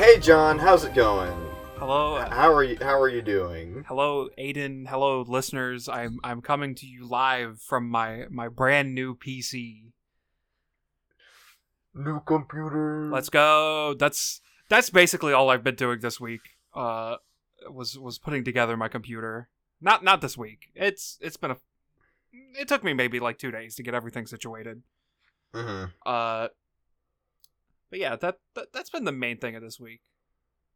Hey John, how's it going? Hello, How are you how are you doing? hello, Aiden. Hello, listeners. I'm I'm coming to you live from my my brand new PC. New computer. Let's go. That's that's basically all I've been doing this week. Uh, was was putting together my computer. Not not this week. It's it's been a. It took me maybe like two days to get everything situated. hmm Uh, but yeah, that, that that's been the main thing of this week.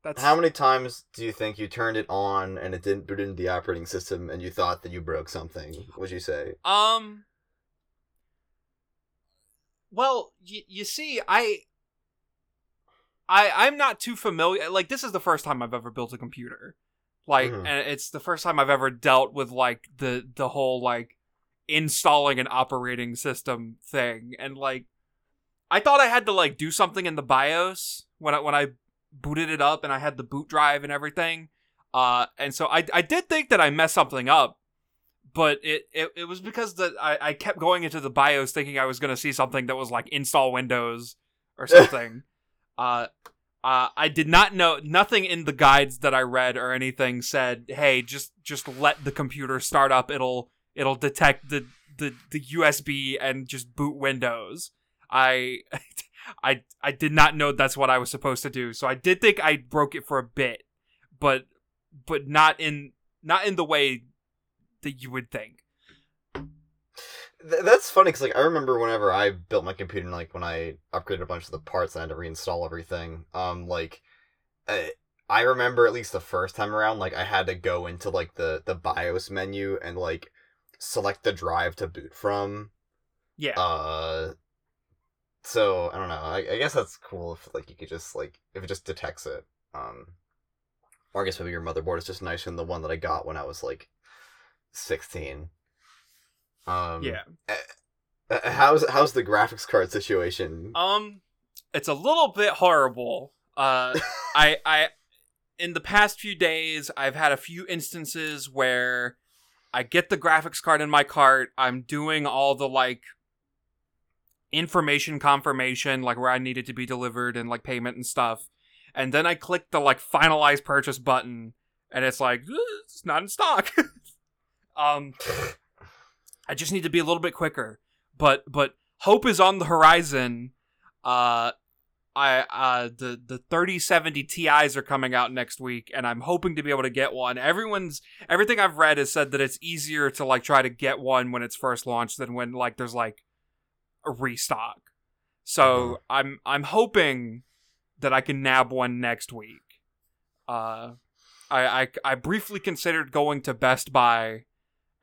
That's How many times do you think you turned it on and it didn't boot into the operating system and you thought that you broke something? Would you say? Um. Well, you you see, I. I I'm not too familiar. Like this is the first time I've ever built a computer, like, Mhm. and it's the first time I've ever dealt with like the the whole like installing an operating system thing, and like, I thought I had to like do something in the BIOS when I when I booted it up and I had the boot drive and everything. Uh, and so I I did think that I messed something up, but it, it, it was because that I, I kept going into the BIOS thinking I was gonna see something that was like install Windows or something. uh, uh, I did not know nothing in the guides that I read or anything said, "Hey, just just let the computer start up. It'll it'll detect the the, the USB and just boot Windows." I I I did not know that's what I was supposed to do. So I did think I broke it for a bit, but but not in not in the way that you would think. Th- that's funny because like I remember whenever I built my computer and like when I upgraded a bunch of the parts and I had to reinstall everything. Um, like, I, I remember at least the first time around, like I had to go into like the the BIOS menu and like select the drive to boot from. Yeah. Uh, so I don't know. I, I guess that's cool if like you could just like if it just detects it. Um, or I guess maybe your motherboard is just nicer than the one that I got when I was like sixteen. Um, yeah. uh, How's how's the graphics card situation? Um, it's a little bit horrible. Uh, I I in the past few days I've had a few instances where I get the graphics card in my cart. I'm doing all the like information confirmation, like where I needed to be delivered and like payment and stuff, and then I click the like finalize purchase button, and it's like "Uh, it's not in stock. um. I just need to be a little bit quicker. But but hope is on the horizon. Uh I uh the the 3070 Ti's are coming out next week and I'm hoping to be able to get one. Everyone's everything I've read has said that it's easier to like try to get one when it's first launched than when like there's like restock. So I'm I'm hoping that I can nab one next week. Uh I I I briefly considered going to Best Buy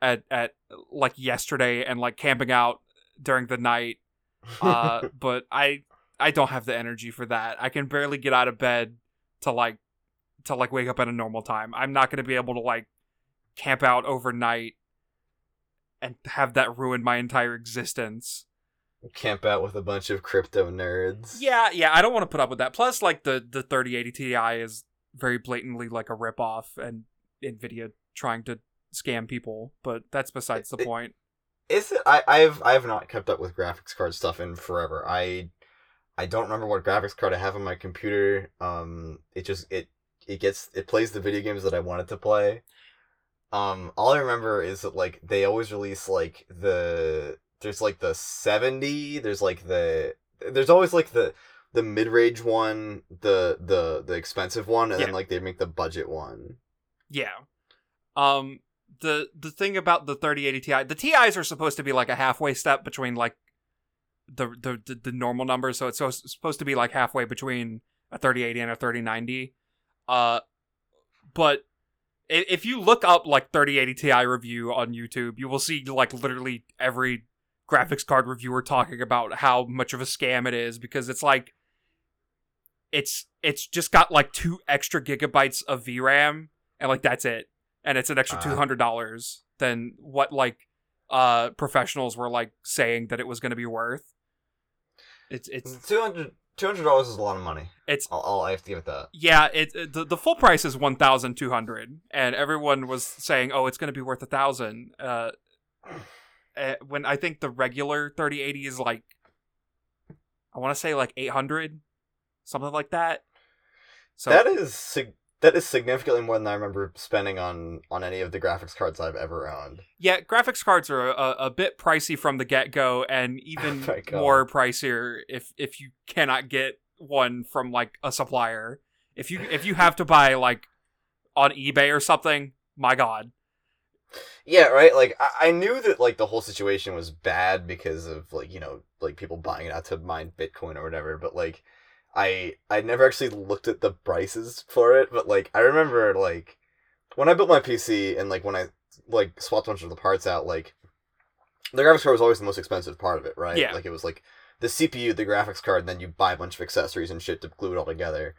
at at like yesterday and like camping out during the night. Uh but i i don't have the energy for that. I can barely get out of bed to like to like wake up at a normal time. I'm not going to be able to like camp out overnight and have that ruin my entire existence Camp out with a bunch of crypto nerds. yeah yeah i don't want to put up with that plus like the the 3080 ti is very blatantly like a rip off and nvidia trying to scam people but that's besides the It- point Is it? I I've I've not kept up with graphics card stuff in forever. I I don't remember what graphics card I have on my computer. Um, it just it it gets it plays the video games that I want it to play. Um, all I remember is that like they always release like the there's like the seventy. There's like the there's always like the the mid range one, the the the expensive one, and Yeah. then like they make the budget one. Yeah. Um the the thing about the 3080 Ti, the TIs are supposed to be like a halfway step between like the the the, the normal numbers, so it's, so supposed to be like halfway between a 3080 and a 3090. Uh but if you look up like 3080 Ti review on YouTube, you will see like literally every graphics card reviewer talking about how much of a scam it is because it's like it's it's just got like two extra gigabytes of VRAM and like that's it and it's an extra two hundred dollars than what like uh professionals were like saying that it was going to be worth. It's it's Two hundred two hundred dollars is a lot of money. it's I'll, I'll I have to give it that. yeah. It, it- the the full price is one thousand two hundred, and everyone was saying, "Oh, it's going to be worth a thousand. Uh, eh, when I think the regular thirty eighty is like, I want to say like eight hundred, something like that. So that is sig- that is significantly more than I remember spending on on any of the graphics cards I've ever owned. yeah, graphics cards are a, a bit pricey from the get go, and even Oh more pricier if if you cannot get one from like a supplier. If you if you have to buy like on eBay or something, my god. Yeah, right. Like I, I knew that like the whole situation was bad because of like you know like people buying it out to mine Bitcoin or whatever. But like I I never actually looked at the prices for it. But like I remember like when I built my PC and like when I like swapped a bunch of the parts out, like the graphics card was always the most expensive part of it, right? Yeah. Like it was like the CPU, the graphics card, and then you buy a bunch of accessories and shit to glue it all together.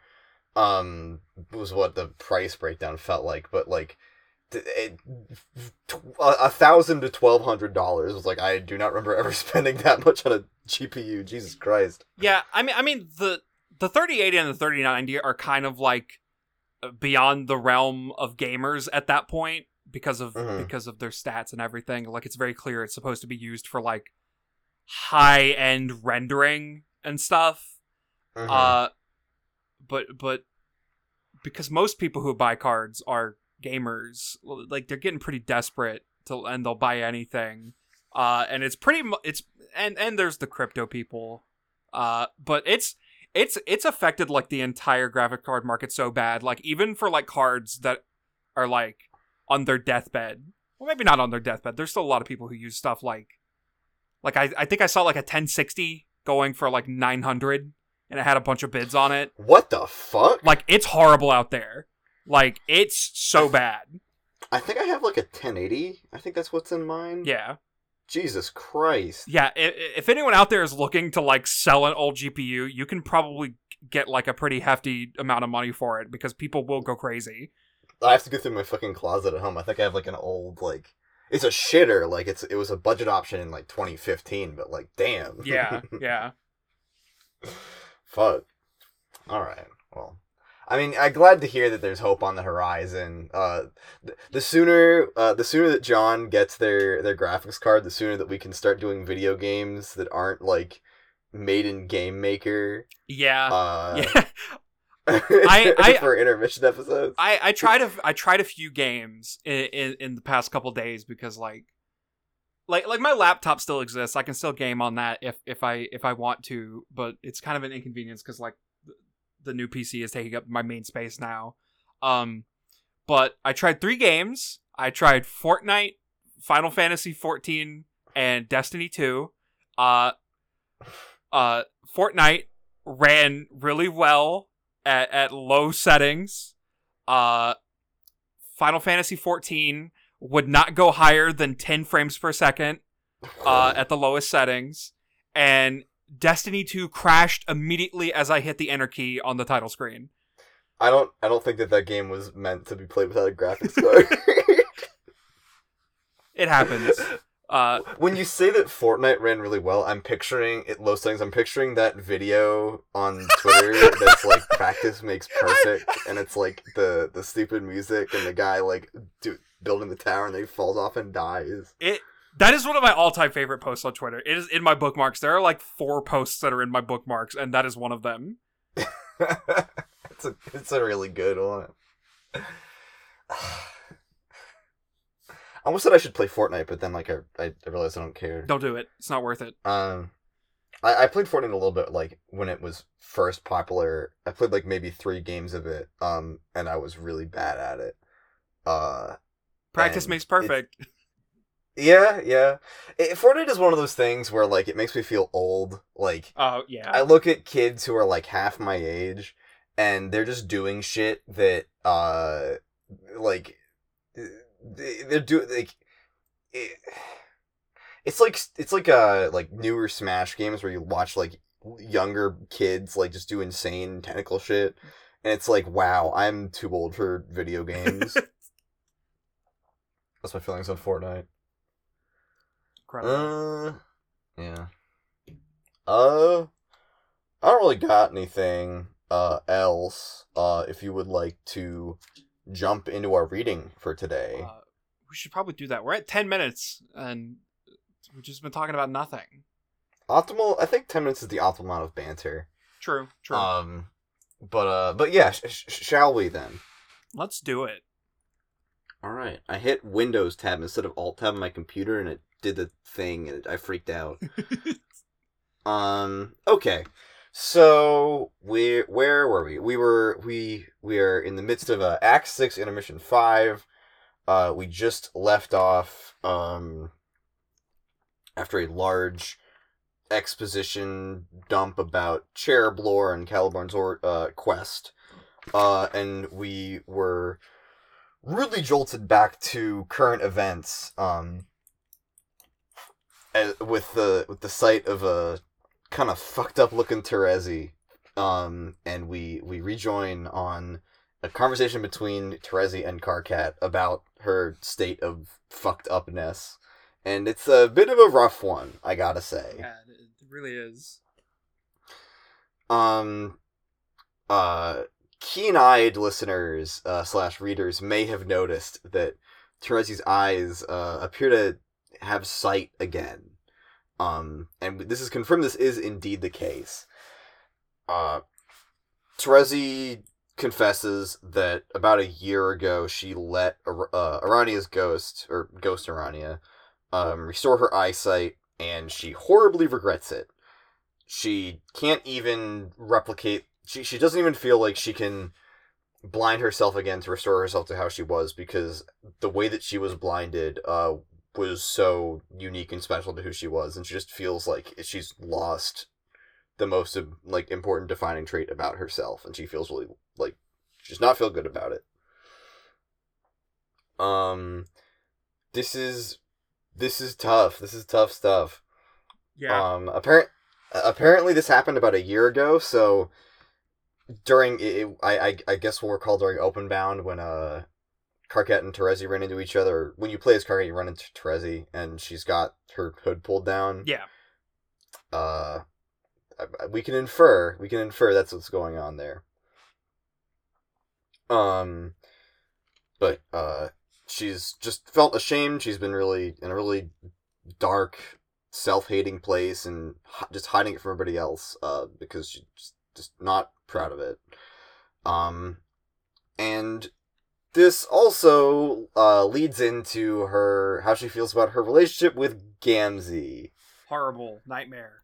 Um, was what the price breakdown felt like, but like it, a thousand to twelve hundred dollars was like I do not remember ever spending that much on a GPU. Jesus Christ! Yeah, I mean I mean the the 3080 and the 3090 are kind of like beyond the realm of gamers at that point because of Mhm. because of their stats and everything. Like it's very clear it's supposed to be used for like high end rendering and stuff. Mhm. Uh but but because most people who buy cards are gamers, like they're getting pretty desperate to and they'll buy anything. Uh and it's pretty mu- it's and and there's the crypto people. Uh but it's it's it's affected like the entire graphic card market so bad. Like even for like cards that are like on their deathbed. Well, maybe not on their deathbed. There's still a lot of people who use stuff like like I I think I saw like a 1060 going for like 900 and it had a bunch of bids on it. what the fuck? Like it's horrible out there. Like it's so bad. I think I have like a 1080. I think that's what's in mine. Yeah. Jesus Christ. Yeah, if anyone out there is looking to like sell an old GPU, you can probably get like a pretty hefty amount of money for it because people will go crazy. I have to go through my fucking closet at home. I think I have like an old like it's a shitter. Like it's it was a budget option in like 2015, but like damn. Yeah, yeah. Fuck. All right. Well, I mean, I'm glad to hear that there's hope on the horizon. Uh, th- the sooner, uh, the sooner that John gets their their graphics card, the sooner that we can start doing video games that aren't like made in Game Maker. Yeah. Uh, yeah. I- I- for intermission episodes. I I tried a I tried a few games in, in in the past couple days because like like like my laptop still exists. I can still game on that if if I if I want to, but it's kind of an inconvenience because like the new PC is taking up my main space now. Um, but I tried three games. I tried Fortnite, Final Fantasy 14, and Destiny 2. Uh, uh, Fortnite ran really well at, at low settings. Uh, Final Fantasy 14 would not go higher than 10 frames per second uh, at the lowest settings. And Destiny 2 crashed immediately as I hit the enter key on the title screen. I don't. I don't think that that game was meant to be played without a graphics card. It happens. Uh, when you say that Fortnite ran really well, I'm picturing it low settings. I'm picturing that video on Twitter that's like practice makes perfect, and it's like the the stupid music and the guy like do, building the tower and then he falls off and dies. it that is one of my all-time favorite posts on Twitter. It is in my bookmarks. There are like four posts that are in my bookmarks, and that is one of them. it's a it's a really good one. I almost said I should play Fortnite, but then like I I realized I don't care. Don't do it. It's not worth it. Um, I, I played Fortnite a little bit like when it was first popular. I played like maybe three games of it. Um, and I was really bad at it. Uh, Practice makes perfect. yeah, yeah. It, Fortnite is one of those things where like it makes me feel old. Like Oh yeah. I look at kids who are like half my age, and they're just doing shit that uh, like they- they're doing like. It, it's like it's like uh like newer Smash games where you watch like younger kids like just do insane tentacle shit, and it's like wow, I'm too old for video games. That's my feelings on Fortnite. Incredible. Uh, yeah. Uh, I don't really got anything uh else. Uh, if you would like to jump into our reading for today. Uh, we should probably do that. We're at ten minutes, and we've just been talking about nothing. optimal. I think ten minutes is the optimal amount of banter. True. True. Um, but uh, but yeah, sh- sh- shall we then? Let's do it. All right. I hit Windows tab instead of Alt tab on my computer, and it did the thing, and I freaked out. um. Okay. So we where were we? We were we we are in the midst of uh, Act Six, Intermission Five. Uh, we just left off um after a large exposition dump about cherub lore and Caliborn's or, uh, quest, uh, and we were really jolted back to current events um, with the with the sight of a kind of fucked up looking Terezi, um, and we we rejoin on a conversation between Terezi and Karkat about her state of fucked upness, and it's a bit of a rough one, I gotta say. Yeah, it it really is. um uh keen-eyed listeners uh, slash readers may have noticed that Terezi's eyes uh, appear to have sight again. Um and this is confirmed this is indeed the case. Uh Terezi confesses that about a year ago she let uh, Aranea's ghost or ghost Aranea um restore her eyesight and she horribly regrets it. She can't even replicate she she doesn't even feel like she can blind herself again to restore herself to how she was because the way that she was blinded uh was so unique and special to who she was and she just feels like she's lost the most like important defining trait about herself and she feels really like she does not feel good about it um this is this is tough this is tough stuff Yeah. um, apparent apparently this happened about a year ago. So during it, I, I I guess we'll recall during Openbound when uh Karkat and Terezi ran into each other. When you play as Karkat, you run into Terezi, and she's got her hood pulled down. yeah. Uh, we can infer we can infer that's what's going on there. Um, but uh, she's just felt ashamed. She's been really in a really dark, self-hating place and just hiding it from everybody else. Uh, because she's just, just not proud of it. Um, and this also uh leads into her how she feels about her relationship with Gamzee Horrible nightmare.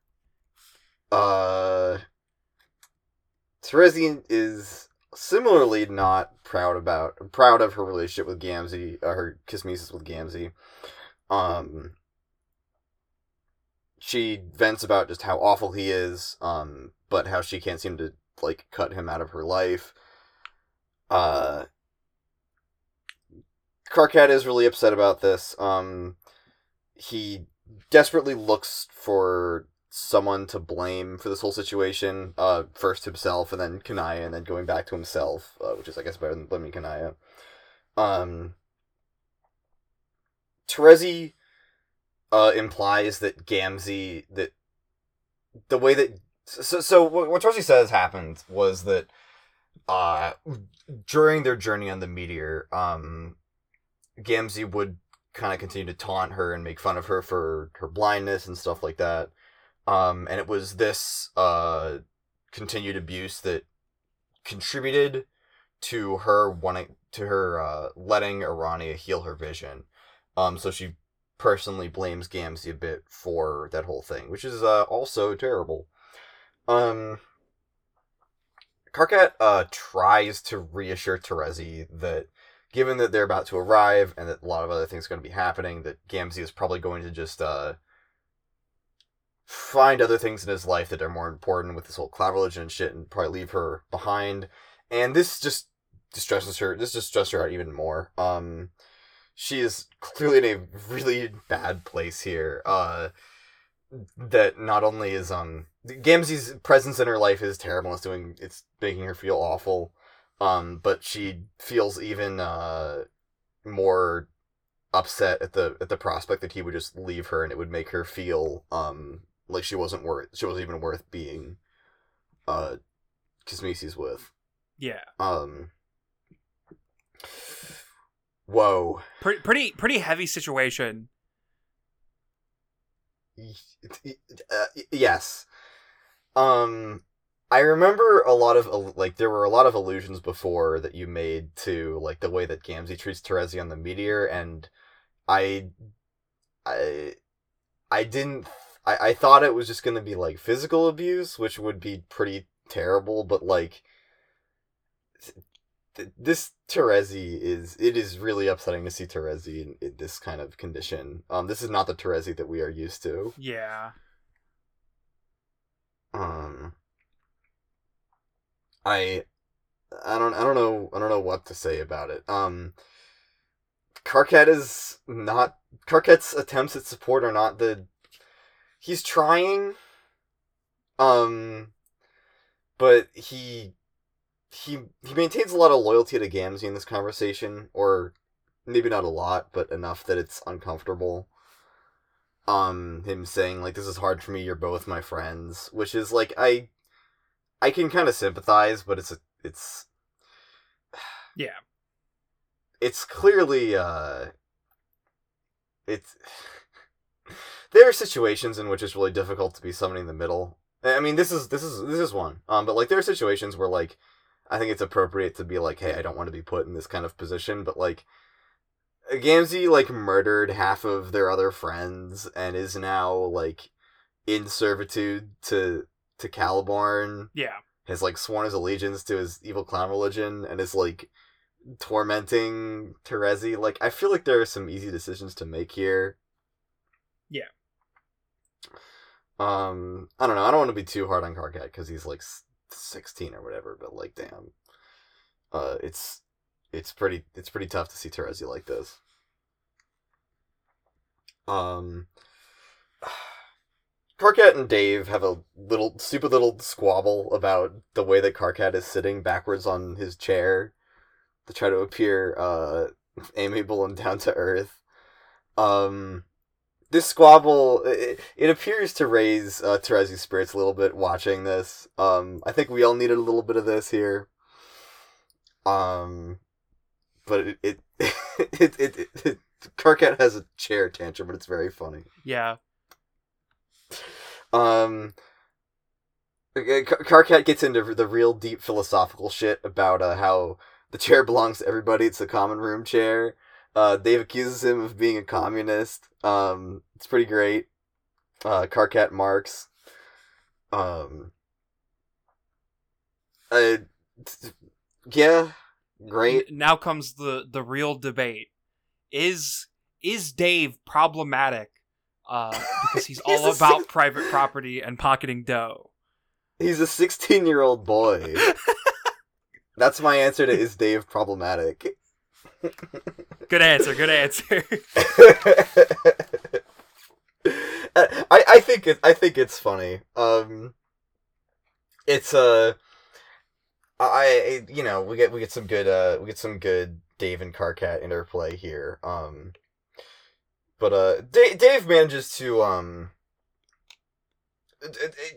uh Terezi is similarly not proud about proud of her relationship with Gamzee, uh, her kismesis with Gamzee. Um she vents about just how awful he is, um, but how she can't seem to like cut him out of her life. Uh Karkat is really upset about this. Um he desperately looks for someone to blame for this whole situation. Uh, first himself, and then Kanaya, and then going back to himself, uh, which is, I guess, better than blaming Kanaya. Um, Terezi uh, implies that Gamzee that the way that so so what, Terezi says happened was that uh during their journey on the meteor, um, Gamzee would kind of continue to taunt her and make fun of her for her blindness and stuff like that. Um, and it was this uh, continued abuse that contributed to her wanting to her uh, letting Aranea heal her vision. Um, so she personally blames Gamzee a bit for that whole thing, which is uh, also terrible. Um, Karkat uh, tries to reassure Terezi that given that they're about to arrive and that a lot of other things are going to be happening, that Gamzee is probably going to just uh, find other things in his life that are more important with this whole cloud religion and shit, and probably leave her behind. And this just distresses her. This just stresses her out even more. Um, she is clearly in a really bad place here. Uh, that not only is um Gamzee's presence in her life is terrible. It's doing it's making her feel awful. Um, but she feels even uh more upset at the at the prospect that he would just leave her and it would make her feel um like she wasn't worth she wasn't even worth being uh Kismesis with. Yeah. Um Whoa. Pretty pretty pretty heavy situation. Uh, yes. Um I remember a lot of like there were a lot of allusions before that you made to like the way that Gamzee treats Terezi on the Meteor, and I, I, I didn't. I, I thought it was just gonna be like physical abuse, which would be pretty terrible, but like this Terezi is it is really upsetting to see Terezi in, in this kind of condition. Um, this is not the Terezi that we are used to. Yeah. Um, I, I don't, I don't know, I don't know what to say about it. Um, Karkat is not Karkat's attempts at support are not the. He's trying. Um, but he, he he maintains a lot of loyalty to Gamzee in this conversation, or maybe not a lot, but enough that it's uncomfortable. Um, him saying like, "This is hard for me. You're both my friends," which is like I, I can kind of sympathize, but it's a it's Yeah. it's clearly uh it's there are situations in which it's really difficult to be somebody in the middle i mean this is this is this is one um but like there are situations where like i think it's appropriate to be like hey i don't want to be put in this kind of position but like Gamzee like murdered half of their other friends and is now like in servitude to to Caliborn Yeah. has like sworn his allegiance to his evil clown religion and is like tormenting Terezi. Like I feel like there are some easy decisions to make here. Yeah. Um, I don't know. I don't want to be too hard on Karkat because he's like s- sixteen or whatever. But like, damn, uh, it's it's pretty it's pretty tough to see Terezi like this. Um, Karkat and Dave have a little stupid little squabble about the way that Karkat is sitting backwards on his chair to try to appear uh amiable and down to earth. Um this squabble it, it appears to raise uh Terezi's spirits a little bit watching this. Um I think we all needed a little bit of this here. Um but it it it, it, it, it Karkat has a chair tantrum, but it's very funny. Yeah. Um, K- Karkat gets into the real deep philosophical shit about uh, how the chair belongs to everybody. It's the common room chair. Uh, Dave accuses him of being a communist. Um, it's pretty great. Uh, Karkat Marx. Um, uh, yeah, great. Now comes the the real debate. Is is Dave problematic? Uh, because he's He's all about six- private property and pocketing dough. He's a 16 year old boy. That's my answer to is Dave problematic? Good answer. Good answer. I I think it I think it's funny. Um, it's uh, I you know we get we get some good uh we get some good Dave and Karkat interplay here. Um, but uh, Dave, Dave manages to um.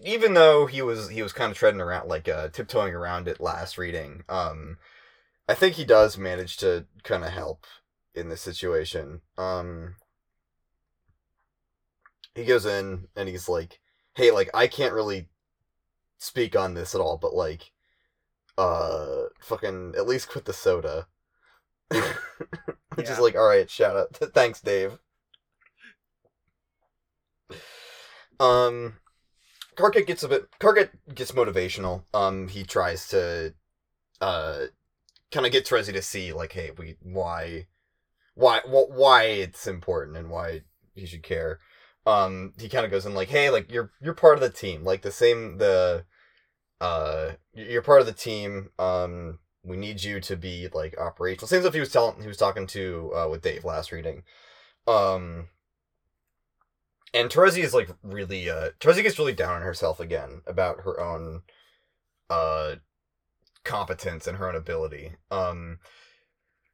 Even though he was he was kind of treading around like uh tiptoeing around it last reading, um, I think he does manage to kind of help in this situation. Um, he goes in and he's like, "Hey, like I can't really speak on this at all, but like, uh, fucking at least quit the soda." Which is like, all right, shout out, thanks, Dave. Um, Karkat gets a bit. Karkat gets motivational. Um, he tries to, uh, kind of get Terezi to see like, hey, we why, why, wh- why it's important and why he should care. Um, he kind of goes in like, hey, like you're you're part of the team, like the same the, uh, you're part of the team. Um, we need you to be like operational. Same stuff he was telling he was talking to uh with Dave last reading. Um, and Terezi is like really uh Terezi gets really down on herself again about her own uh competence and her own ability. Um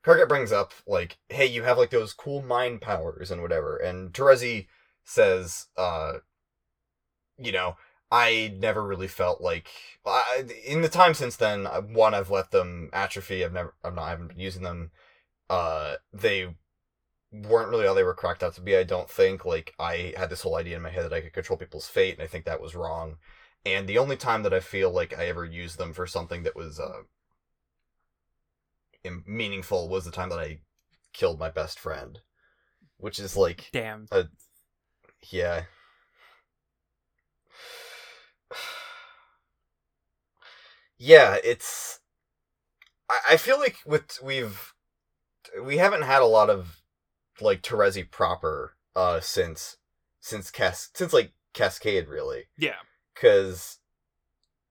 Karkat brings up like, hey, you have like those cool mind powers and whatever, and Terezi says, uh you know, I never really felt like I, in the time since then. One, I've let them atrophy. I've never, I'm not, I haven't been using them. Uh, they weren't really all they were cracked out to be. I don't think. Like I had this whole idea in my head that I could control people's fate, and I think that was wrong. and the only time that I feel like I ever used them for something that was uh meaningful was the time that I killed my best friend, which is like Damn. yeah. Yeah, it's. I, I feel like with we've we haven't had a lot of like Terezi proper uh since since Cas since like Cascade really Yeah. because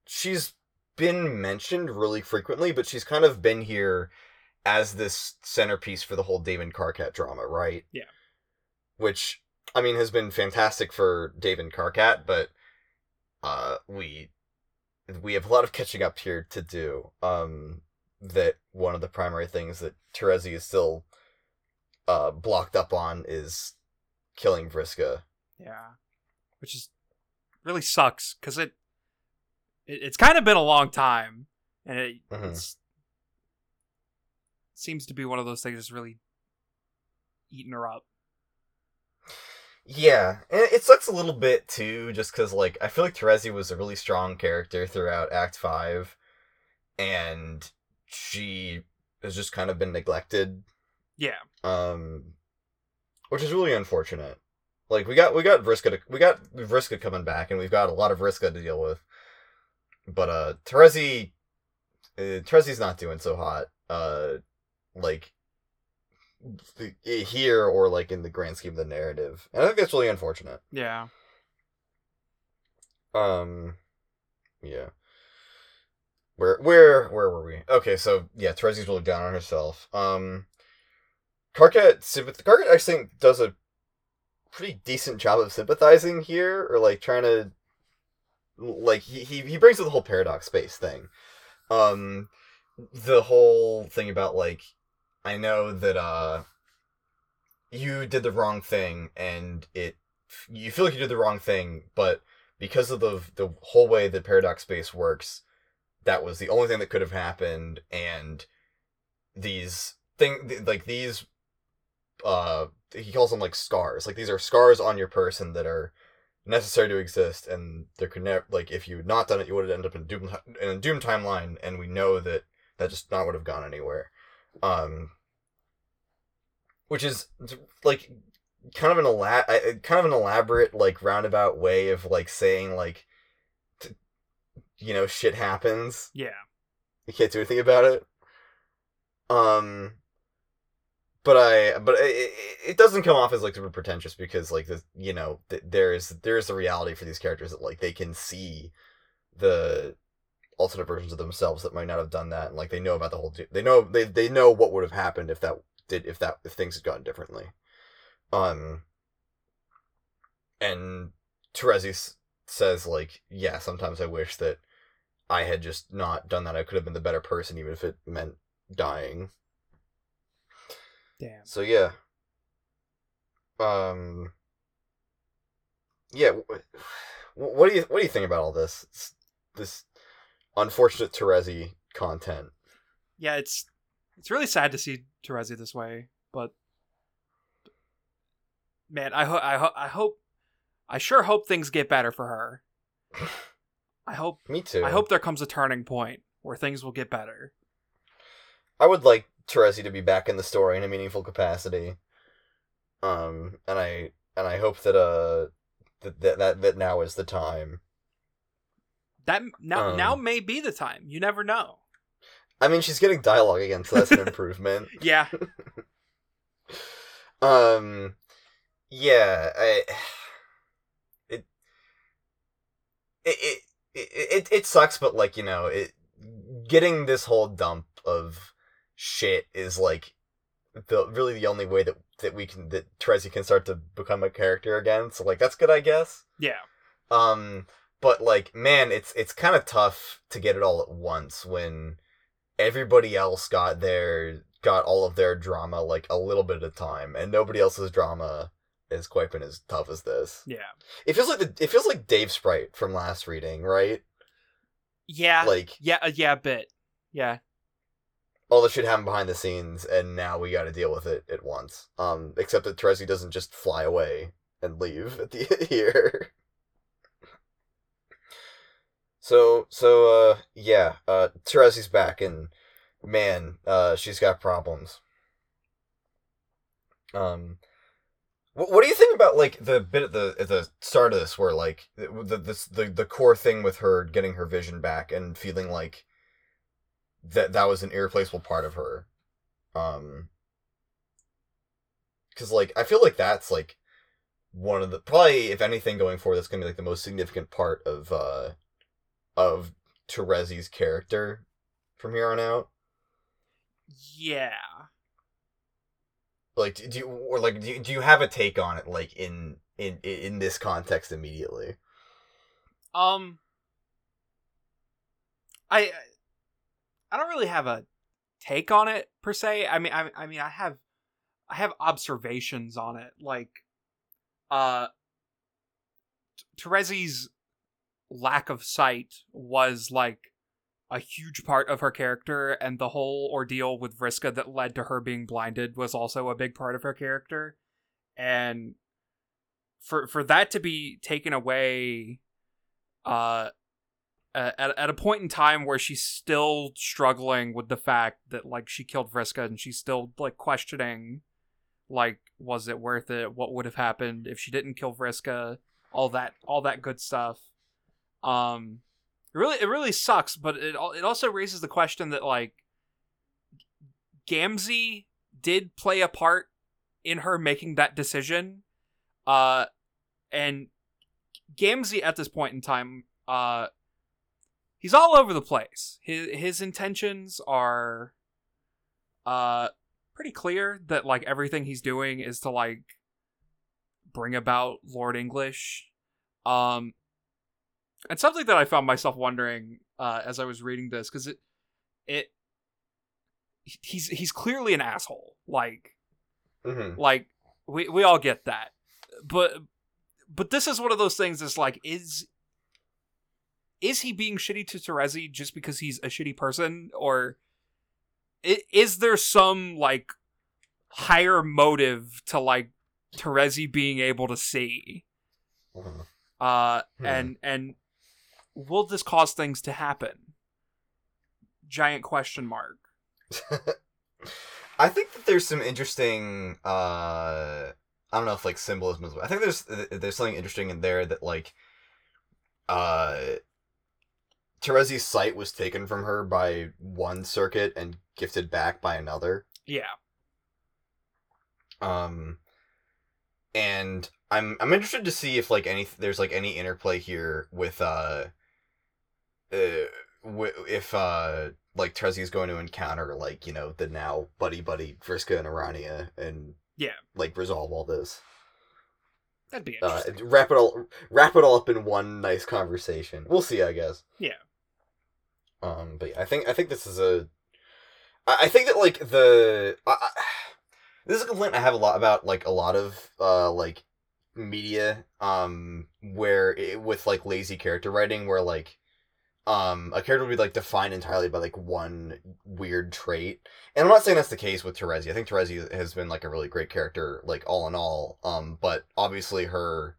she's been mentioned really frequently, but she's kind of been here as this centerpiece for the whole David Karkat drama, right? Yeah. Which I mean has been fantastic for David Karkat, but uh we we have a lot of catching up here to do. Um that one of the primary things that Terezi is still uh blocked up on is killing Vriska. Yeah. Which is really sucks because it, it it's kind of been a long time, and it it's, seems to be one of those things that's really eating her up. Yeah, and it sucks a little bit too, just because like I feel like Terezi was a really strong character throughout Act Five, and she has just kind of been neglected, Yeah. um, which is really unfortunate. Like we got we got Vriska to, we got Vriska coming back, and we've got a lot of Vriska to deal with, but uh, Terezi, uh, Terezi's not doing so hot. Uh, like here or like in the grand scheme of the narrative, and I think that's really unfortunate. Yeah. Um, yeah. Where where where were we? Okay, so yeah, Terezi's really down on herself. Um, Karkat sympath- Karkat I think does a pretty decent job of sympathizing here, or like trying to like he he he brings up the whole paradox space thing. Um, the whole thing about like I know that uh you did the wrong thing and it you feel like you did the wrong thing, but because of the the whole way that paradox space works, that was the only thing that could have happened, and these thing like these uh he calls them like scars like these are scars on your person that are necessary to exist and there could never like if you had not done it you would have ended up in doom in a doom timeline and we know that that just not would have gone anywhere. Um which is like kind of an ela- kind of an elaborate like roundabout way of like saying like t- you know shit happens. Yeah. you can't do anything about it. Um but i but it, it, doesn't come off as like super pretentious because like you know th- there is there is the reality for these characters that like they can see the alternate versions of themselves that might not have done that and like they know about the whole they know they they know what would have happened if that did if that if things had gone differently. Um and Terezi says like yeah sometimes i wish that i had just not done that. I could have been the better person even if it meant dying Damn. so yeah um yeah wh- wh- what do you what do you think about all this It's- this unfortunate Terezi content Yeah, it's it's really sad to see Terezi this way, but man, I hope I hope I hope I sure hope things get better for her. I hope me too I hope there comes a turning point where things will get better. I would like Terezi to be back in the story in a meaningful capacity. Um, and I and I hope that uh that that that, that now is the time. That now Um. now may be the time. You never know. I mean, she's getting dialogue again, so that's an improvement. Yeah. Um, yeah, I it it it it it, it sucks, but like you know, it getting this whole dump of shit is like the really the only way that that we can that Terezi can start to become a character again. So like that's good, I guess. Yeah. Um, but like, man, it's it's kind of tough to get it all at once when everybody else got their got all of their drama like a little bit at a time, and nobody else's drama has quite been as tough as this. Yeah. It feels like the it feels like Davesprite from last reading, right? Yeah. Like yeah, uh, yeah, a bit. Yeah. All the shit happened behind the scenes, and now we got to deal with it at once. Um, except that Terezi doesn't just fly away and leave at the here. So so uh yeah, uh Terezi's back and man, uh she's got problems. Um what, what do you think about like the bit at the at the start of this where like the this, the the core thing with her getting her vision back and feeling like that that was an irreplaceable part of her. Um cuz like I feel like that's like one of the probably if anything going forward that's going to be like the most significant part of uh of Terezi's character from here on out. Yeah. Like do you or like do you, do you have a take on it like in in in this context immediately? Um I I don't really have a take on it per se. I mean I, I mean I have I have observations on it like uh Terezi's lack of sight was like a huge part of her character and the whole ordeal with Vriska that led to her being blinded was also a big part of her character and for for that to be taken away uh at, at a point in time where she's still struggling with the fact that like she killed Vriska and she's still like questioning like was it worth it? What would have happened if she didn't kill Vriska? All that all that good stuff. Um it really it really sucks but it it also raises the question that like Gamzee did play a part in her making that decision uh and Gamzee at this point in time uh he's all over the place his his intentions are uh pretty clear that like everything he's doing is to like bring about Lord English um and something that I found myself wondering uh, as I was reading this because it it he's he's clearly an asshole. Like Mm-hmm. like we we all get that, but but this is one of those things. That's like is is he being shitty to Terezi just because he's a shitty person, or is there some like higher motive to like Terezi being able to see? Mm-hmm. Uh, Hmm. and and will this cause things to happen? Giant question mark. I think that there's some interesting uh I don't know if like symbolism is I think there's there's something interesting in there that like uh Terezi's sight was taken from her by one Serket and gifted back by another. Yeah, Um and I'm I'm interested to see if like any there's like any interplay here with uh uh wi- if uh like Terezi is going to encounter like you know the now buddy buddy Vriska and Aranea and Yeah. like resolve all this that'd be uh wrap it all wrap it all up in one nice conversation we'll see I guess Yeah. Um but yeah, I think I think this is a I, I think that like the I, I, this is a complaint I have a lot about like a lot of uh like media um where it, with like lazy character writing where like um a character would be like defined entirely by like one weird trait and i'm not saying that's the case with Terezi. i think Terezi has been like a really great character like all in all um but obviously her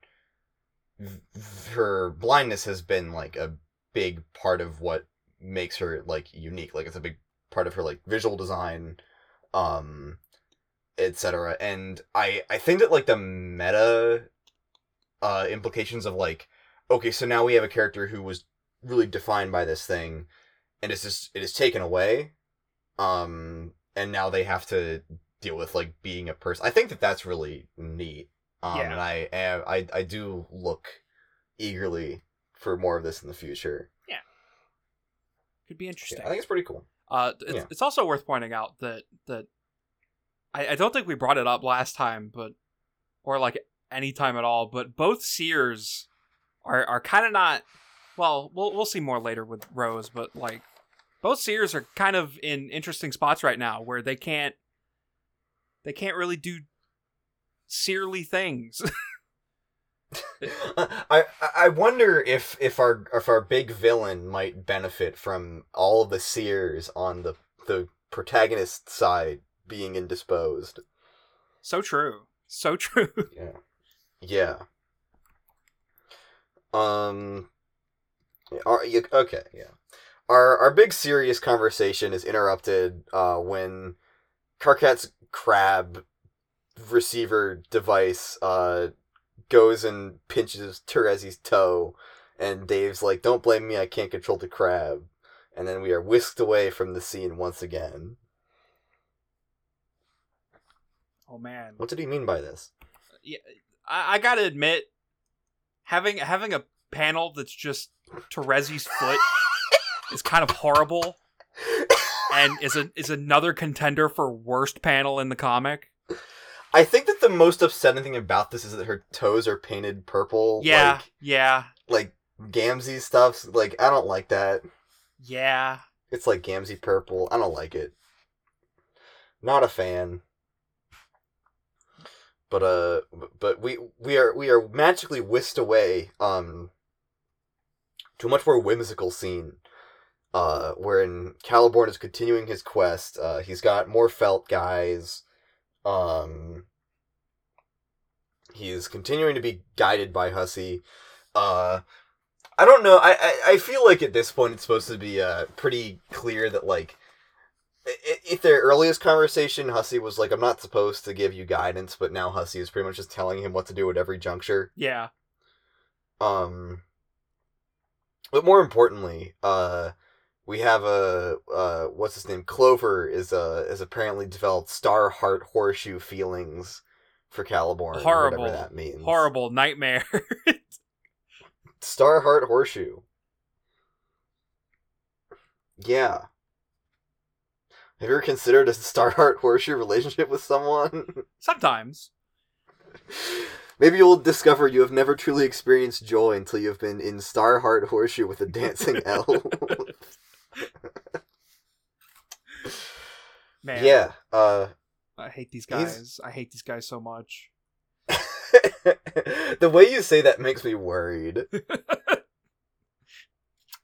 her blindness has been like a big part of what makes her like unique like it's a big part of her like visual design um etc and i i think that like the meta uh implications of like okay so now we have a character who was really defined by this thing and it's just it is taken away um and now they have to deal with like being a person i think that that's really neat um Yeah. and i am i i do look eagerly for more of this in the future Could be interesting. yeah, i think it's pretty cool Uh, it's, Yeah. it's also worth pointing out that that I, I don't think we brought it up last time, but or like any time at all. But both Seers are are kind of not. Well, we'll we'll see more later with Rose, but like both Seers are kind of in interesting spots right now where they can't they can't really do searly things. I I wonder if if our if our big villain might benefit from all the seers on the the protagonist side being indisposed. so true, so true. Yeah. Yeah. Um. Our, you, okay, yeah. Our our big serious conversation is interrupted uh, when Karkat's crab receiver device uh, goes and pinches Terezi's toe, and Dave's like, "Don't blame me, I can't control the crab." And then we are whisked away from the scene once again. Oh man, What did he mean by this? I, I gotta admit, having having a panel that's just Terezi's foot is kind of horrible, and is a is another contender for worst panel in the comic. I think that the most upsetting thing about this is that her toes are painted purple. Yeah, like, yeah, like Gamzee stuff. Like I don't like that. yeah. It's like Gamzee purple. I don't like it. Not a fan. But uh, but we we are we are magically whisked away um to a much more whimsical scene. Uh, wherein Caliborn is continuing his quest. Uh, he's got more felt guys. Um, he is continuing to be guided by Hussie. Uh, I don't know. I, I, I feel like at this point it's supposed to be uh, pretty clear that, like, if their earliest conversation, Hussie was like, I'm not supposed to give you guidance, but now Hussie is pretty much just telling him what to do at every juncture. Yeah. Um, but more importantly, uh, we have a uh, what's his name? Clover is uh is apparently developed Star Heart Horseshoe feelings for Caliborn. Horrible. whatever that means. Horrible nightmare. Star Heart Horseshoe. Yeah. Have you ever considered a Star Heart Horseshoe relationship with someone? Sometimes. Maybe you'll discover you have never truly experienced joy until you have been in Star Heart Horseshoe with a dancing elf. Man. yeah. Uh, I hate these He's- guys. I hate these guys so much. the way you say that makes me worried.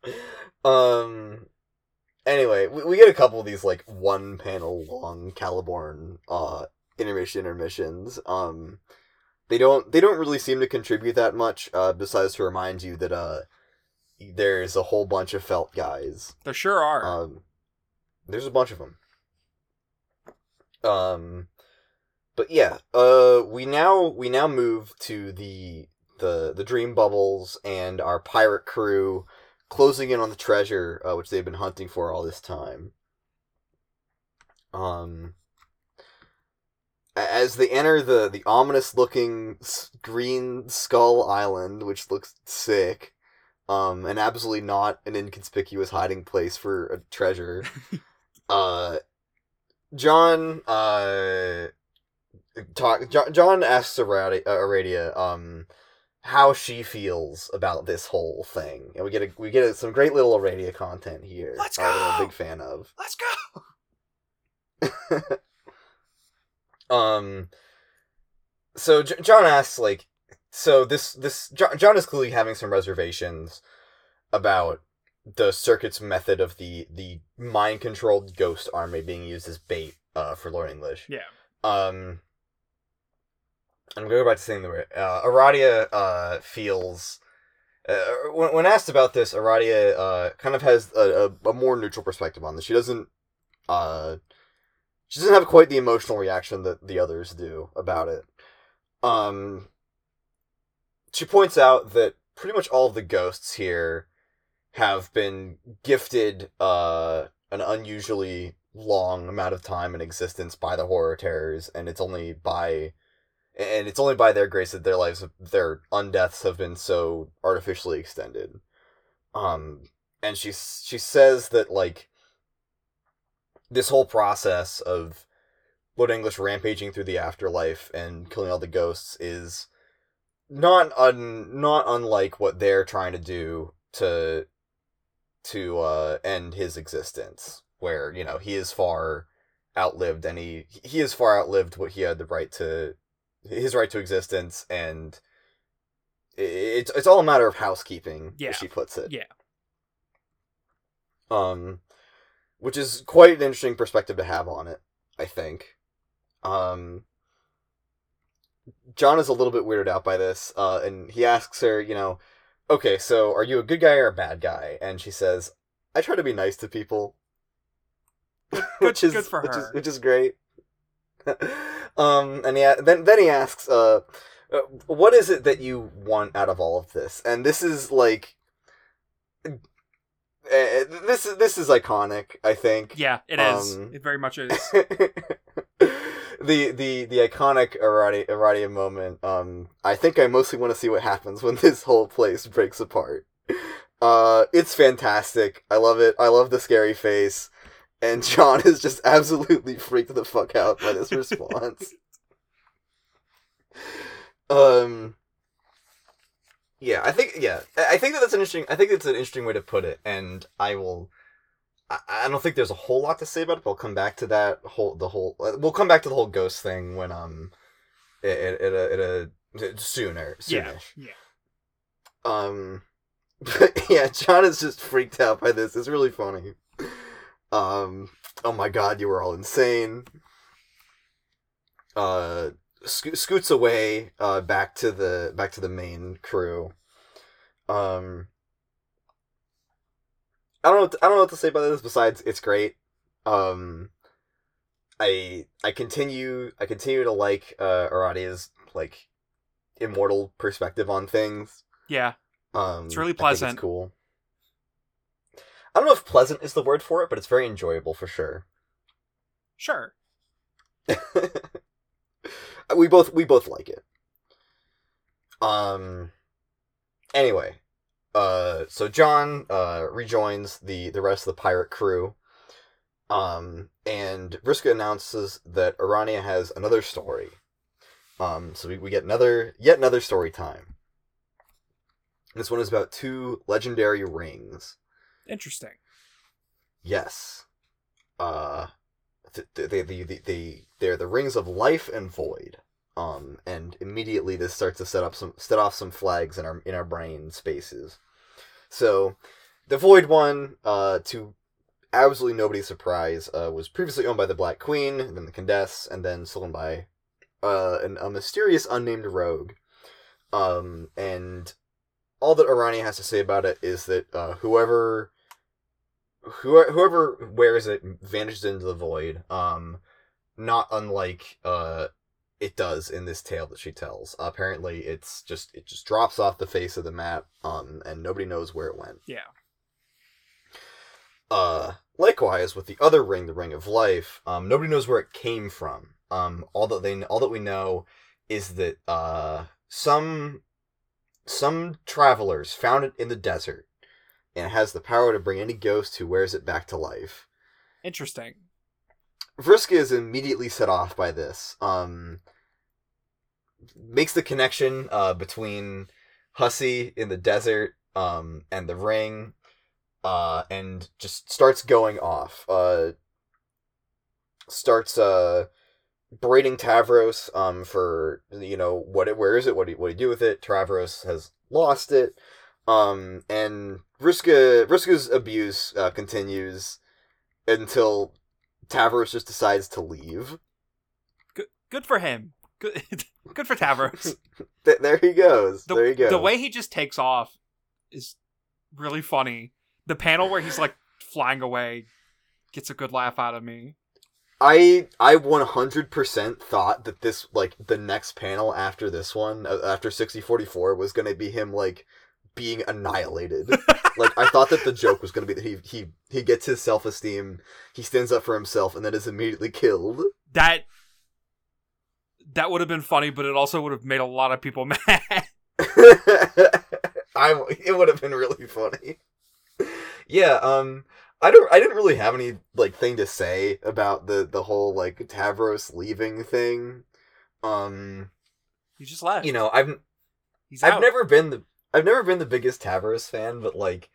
um. Anyway, we, we get a couple of these like one panel long Caliborn uh intermission intermissions. Um, they don't they don't really seem to contribute that much. Uh, besides to remind you that uh, there's a whole bunch of felt guys. There sure are. Um, there's a bunch of them. Um, but yeah, uh, we now we now move to the the the dream bubbles and our pirate crew closing in on the treasure, uh, which they've been hunting for all this time. Um, as they enter the the ominous looking green skull island, which looks sick. Um, and absolutely not an inconspicuous hiding place for a treasure. uh, John, uh, talk. John, John asks Aradia, uh, Aradia, um, how she feels about this whole thing, and we get a we get a, some great little Aradia content here. Let's that I'm a big fan of. Let's go. Um, so J- John asks, like, so this this John, John is clearly having some reservations about the Serket's method of the the mind controlled ghost army being used as bait uh, for Lord English. Yeah. Um, I'm gonna go back to saying the word. Uh, Aradia uh, feels. Uh, when, when asked about this, Aradia uh, kind of has a, a, a more neutral perspective on this. She doesn't. Uh, she doesn't have quite the emotional reaction that the others do about it. Um, she points out that pretty much all of the ghosts here have been gifted uh, an unusually long amount of time in existence by the horror terrors, and it's only by and it's only by their grace that their lives, their undeaths, have been so artificially extended. Um, and she she says that like this whole process of Lord English rampaging through the afterlife and killing all the ghosts is not un, not unlike what they're trying to do to to uh, end his existence, where you know he is far outlived and he he has far outlived what he had the right to his right to existence and it's it's all a matter of housekeeping Yeah. as she puts it Yeah. um which is quite an interesting perspective to have on it i think um john is a little bit weirded out by this uh and he asks her you know okay, so are you a good guy or a bad guy? And she says, I try to be nice to people. which is good for which her. is which is great. um, and yeah, then then he asks, uh, uh, what is it that you want out of all of this? And this is like, uh, this is this is iconic. I think. Yeah, it is. Um, It very much is. the the the iconic Aradia Aradia moment. Um, I think I mostly want to see what happens when this whole place breaks apart. Uh, it's fantastic. I love it. I love the scary face, and John is just absolutely freaked the fuck out by this response. um. Yeah, I think yeah, I think that that's an interesting. I think it's an interesting way to put it, and I will. I, don't think there's a whole lot to say about it. But I'll come back to that whole the whole. uh, We'll come back to the whole ghost thing when um, it it it a, it a sooner Yeah. Yeah. Um, but yeah, John is just freaked out by this. It's really funny. Um, oh my god, you were all insane. Uh, sco- scoots away. Uh, back to the back to the main crew. Um, I don't know. What I don't know what to say about this besides it's great. Um, I I continue I continue to like uh Aradia's like immortal perspective on things. Yeah. Um, It's really pleasant. cool. I don't know if pleasant is the word for it, but it's very enjoyable for sure. Sure. we both we both like it. Um. Anyway, uh, so John uh rejoins the the rest of the pirate crew. Um, and Vriska announces that Aranea has another story. Um, so we, we get another yet another story time. This one is about two legendary rings. Interesting. Yes. Uh, th- th- they, they, they, they, they're the rings of life and void. Um, and immediately this starts to set up some, set off some flags in our, in our brain spaces. So, the void one, uh, to absolutely nobody's surprise, uh, was previously owned by the Black Queen, then the Condesce, and then stolen by, uh, an, a mysterious unnamed rogue. Um, and all that Aranea has to say about it is that, uh, whoever whoever, whoever wears it vanishes into the void um not unlike uh it does in this tale that she tells apparently it's just it just drops off the face of the map um and nobody knows where it went Yeah. uh likewise with the other ring the ring of life um nobody knows where it came from um all that they all that we know is that uh some some travelers found it in the desert and it has the power to bring any ghost who wears it back to life Interesting. Vriska is immediately set off by this. Um, makes the connection uh, between Hussie in the desert um, and the ring, uh, and just starts going off. Uh, starts uh, berating Tavros um, for you know what it where is it what do you, what do you do with it? Tavros has lost it, um, and Vriska Vriska's abuse uh, continues until Tavros just decides to leave. Good. Good for him. Good. good for Tavros. Th- there he goes. The, there he goes. the way he just takes off is really funny. The panel where he's like flying away gets a good laugh out of me. I I 100% thought that this like the next panel after this one uh, after 6044 was going to be him like being annihilated. like I thought that the joke was going to be that he he he gets his self-esteem, he stands up for himself and then is immediately killed. That that would have been funny, but it also would have made a lot of people mad. I it would have been really funny. Yeah, um I don't I didn't really have any like thing to say about the the whole like Tavros leaving thing. Um he just left. you know, I've he's I've out. never been the I've never been the biggest Tavros fan, but like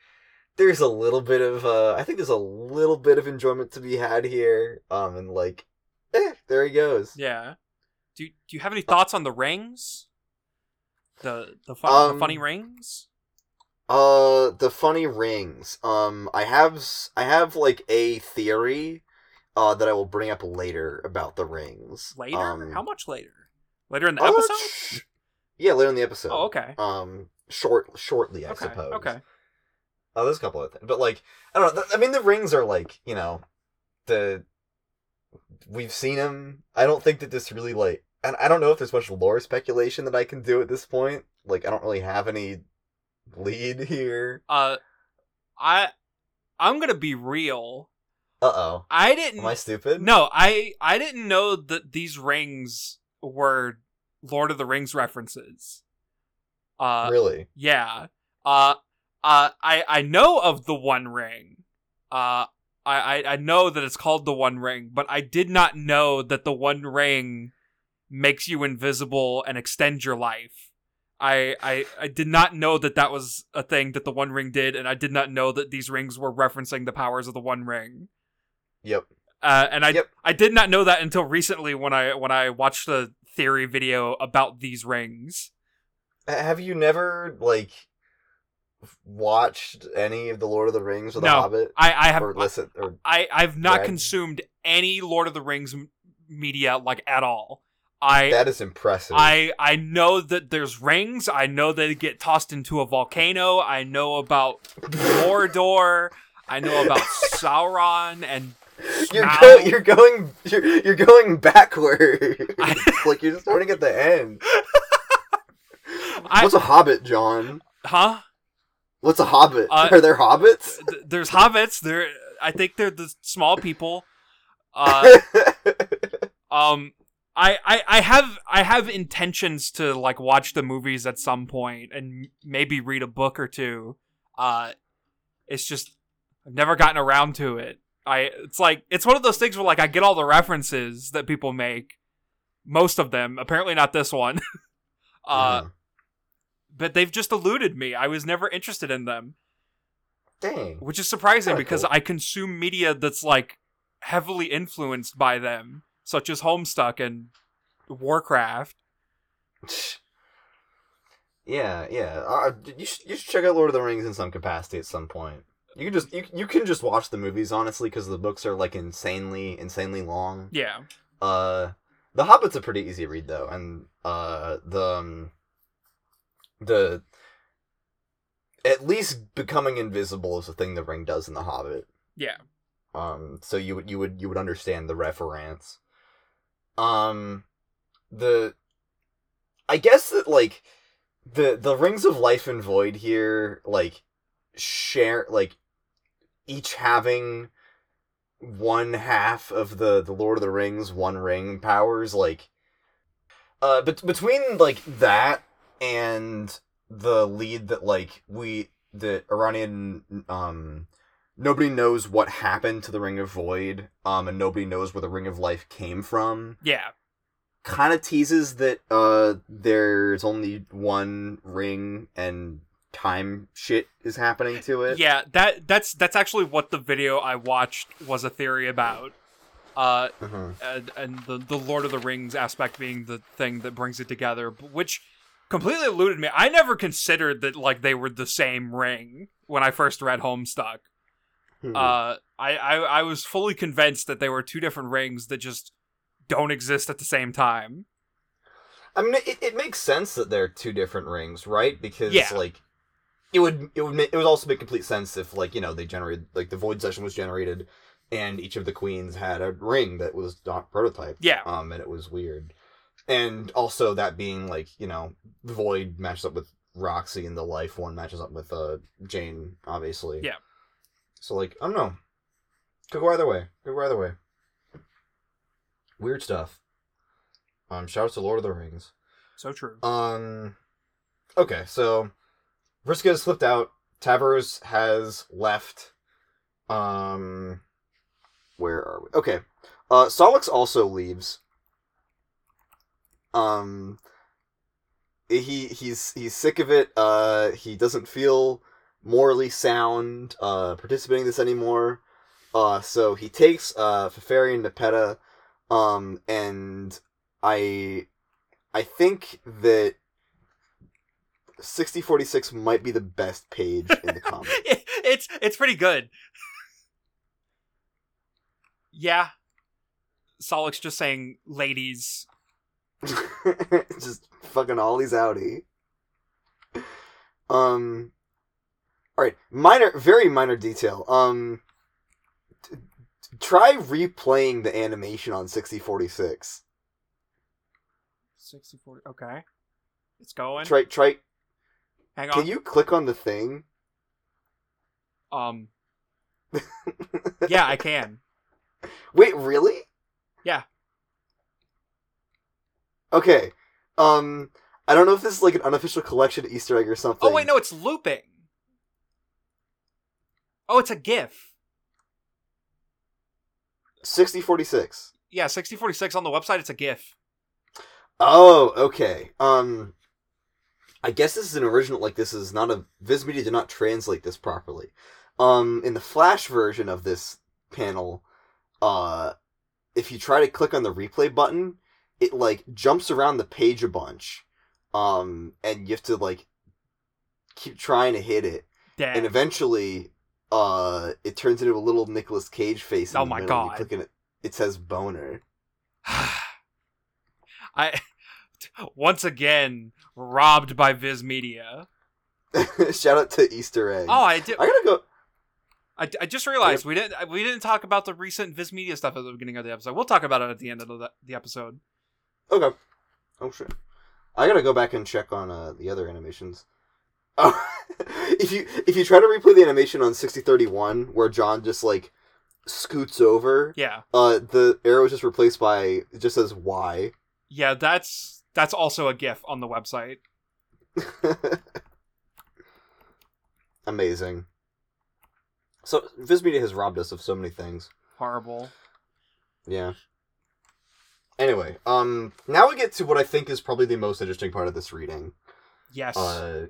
there's a little bit of uh I think there's a little bit of enjoyment to be had here. Um and like eh, there he goes. Yeah. Do Do you have any thoughts on the rings? The the, fun, Um, the funny rings. Uh, the funny rings. Um, I have I have like a theory, uh, that I will bring up later about the rings. Later? Um, How much later? Later in the episode? sh- yeah, later in the episode. Oh, okay. Um, short shortly, I okay. suppose. Okay. Oh, there's a couple of things, but like I don't know. I mean, the rings are like you know, the we've seen them. I don't think that this really like, and I don't know if there's much lore speculation that I can do at this point. Like, I don't really have any lead here. Uh, I I'm gonna be real. Uh oh, I didn't. am I stupid? No, I I didn't know that these rings were Lord of the Rings references. Uh, really. yeah. Uh, uh, I I know of the One Ring. Uh, I, I I know that it's called the One Ring, but I did not know that the One Ring makes you invisible and extend your life. I, I I did not know that that was a thing that the One Ring did, and I did not know that these rings were referencing the powers of the One Ring. Yep. Uh, and I Yep. I did not know that until recently when I when I watched the theory video about these rings. Have you never like watched any of the Lord of the Rings or the No, Hobbit? I I have or listen or I I've not read? consumed any Lord of the Rings m- media like at all. I that is impressive. I I know that there's rings. I know they get tossed into a volcano. I know about Mordor. I know about Sauron and You're go- you're going you're, you're going backward. like you're just starting at the end. I What's a hobbit, John? huh? What's a hobbit? Uh, Are there hobbits? Th- There's hobbits. They're I think they're the small people. Uh, um, I, I I have I have intentions to like watch the movies at some point and maybe read a book or two. Uh, it's just I've never gotten around to it. I it's like it's one of those things where like I get all the references that people make, most of them. Apparently not this one. uh, Mhm. But they've just eluded me. I was never interested in them Dang. which is surprising Kinda because cool. I consume media that's like heavily influenced by them, such as Homestuck and Warcraft. Yeah, yeah. Uh, you should you should check out Lord of the Rings in some capacity at some point. You can just you, you can just watch the movies honestly because the books are like insanely insanely long. Yeah, Uh, the Hobbit's a pretty easy read though, and uh the um, the at least becoming invisible is a thing the ring does in the Hobbit. yeah, Um, so you would you would you would understand the reference. Um, the I guess that like the the rings of life and void here like share like each having one half of the the Lord of the Rings one ring powers like uh but between like that and the lead that like we the Iranian um nobody knows what happened to the Ring of Void um and nobody knows where the Ring of Life came from yeah, kind of teases that uh there's only one ring and time shit is happening to it. yeah. That that's that's actually what the video I watched was a theory about. Uh, Mhm. and, and the the Lord of the Rings aspect being the thing that brings it together, which completely eluded me. I never considered that like they were the same ring when I first read Homestuck. Hmm. Uh, I, I I was fully convinced that they were two different rings that just don't exist at the same time. I mean, it, it makes sense that they're two different rings, right? Because Yeah. like it would it would ma- it would also make complete sense if like you know they generated like the void session was generated and each of the queens had a ring that was not prototype. Yeah, Um, and it was weird, and also that being like you know the void matches up with Roxy and the life one matches up with uh Jane, obviously. Yeah. So like I don't know, could go either way. Could go either way. Weird stuff. Um, shout out to Lord of the Rings. so true. Um, okay, so Vriska has slipped out. Tavros has left. Um, where are we? Okay, uh, Sollux also leaves. Um, he he's he's sick of it. Uh, he doesn't feel morally sound uh participating in this anymore. Uh, so he takes uh Feferi and Nepeta. Um, and I I think that 6046 might be the best page in the comic. it's it's pretty good. yeah, Sollux just saying ladies. Just fucking all Ollie's outie. Um. All right, minor, very minor detail. Um. t- t- try replaying the animation on sixty forty six. 60 40. Okay. It's going. Try, try. Hang on. Can you click on the thing? Um. Yeah, I can. Wait, really? Yeah. Okay. Um, I don't know if this is like an unofficial collection Easter egg or something. Oh wait, no, it's looping. Oh, it's a GIF. Sixty forty six. Yeah, 6046 on the website. It's a GIF. Oh, okay. Um, I guess this is an original. Like this is not a Viz Media did not translate this properly. Um, in the Flash version of this panel, uh, if you try to click on the replay button, it like jumps around the page a bunch. Um, and you have to like keep trying to hit it, and eventually, uh, it turns into a little Nicolas Cage face. Oh my middle, and you God. click it, it says boner. I once again robbed by Viz Media. Shout out to Easter egg. Oh, I did. I gotta go. I, I just realized we didn't we didn't talk about the recent Viz Media stuff at the beginning of the episode. We'll talk about it at the end of the, the episode. Okay. Oh shit. I gotta go back and check on uh, the other animations. Oh, if you if you try to replay the animation on sixty thirty one, where John just like scoots over, Yeah, uh, the arrow is just replaced by it just says Y. yeah, that's that's also a GIF on the website. Amazing. So Viz Media has robbed us of so many things. Horrible. Yeah. Anyway, um, now we get to what I think is probably the most interesting part of this reading. Yes. Uh,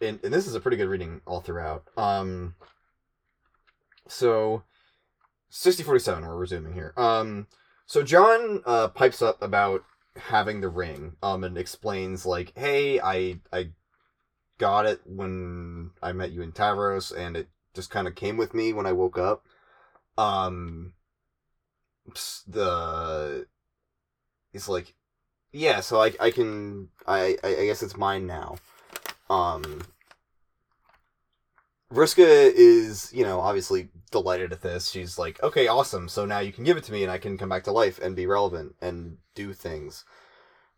and, and this is a pretty good reading all throughout. Um, so, 6047, we're resuming here. Um, so John uh, pipes up about having the ring um, and explains, like, hey, I, I got it when I met you in Tavros, and it just kind of came with me when I woke up. Um, the. He's like, yeah, so I, I can I, I guess it's mine now. Um Vriska is, you know, obviously delighted at this. She's like, okay, awesome. So now you can give it to me and I can come back to life and be relevant and do things.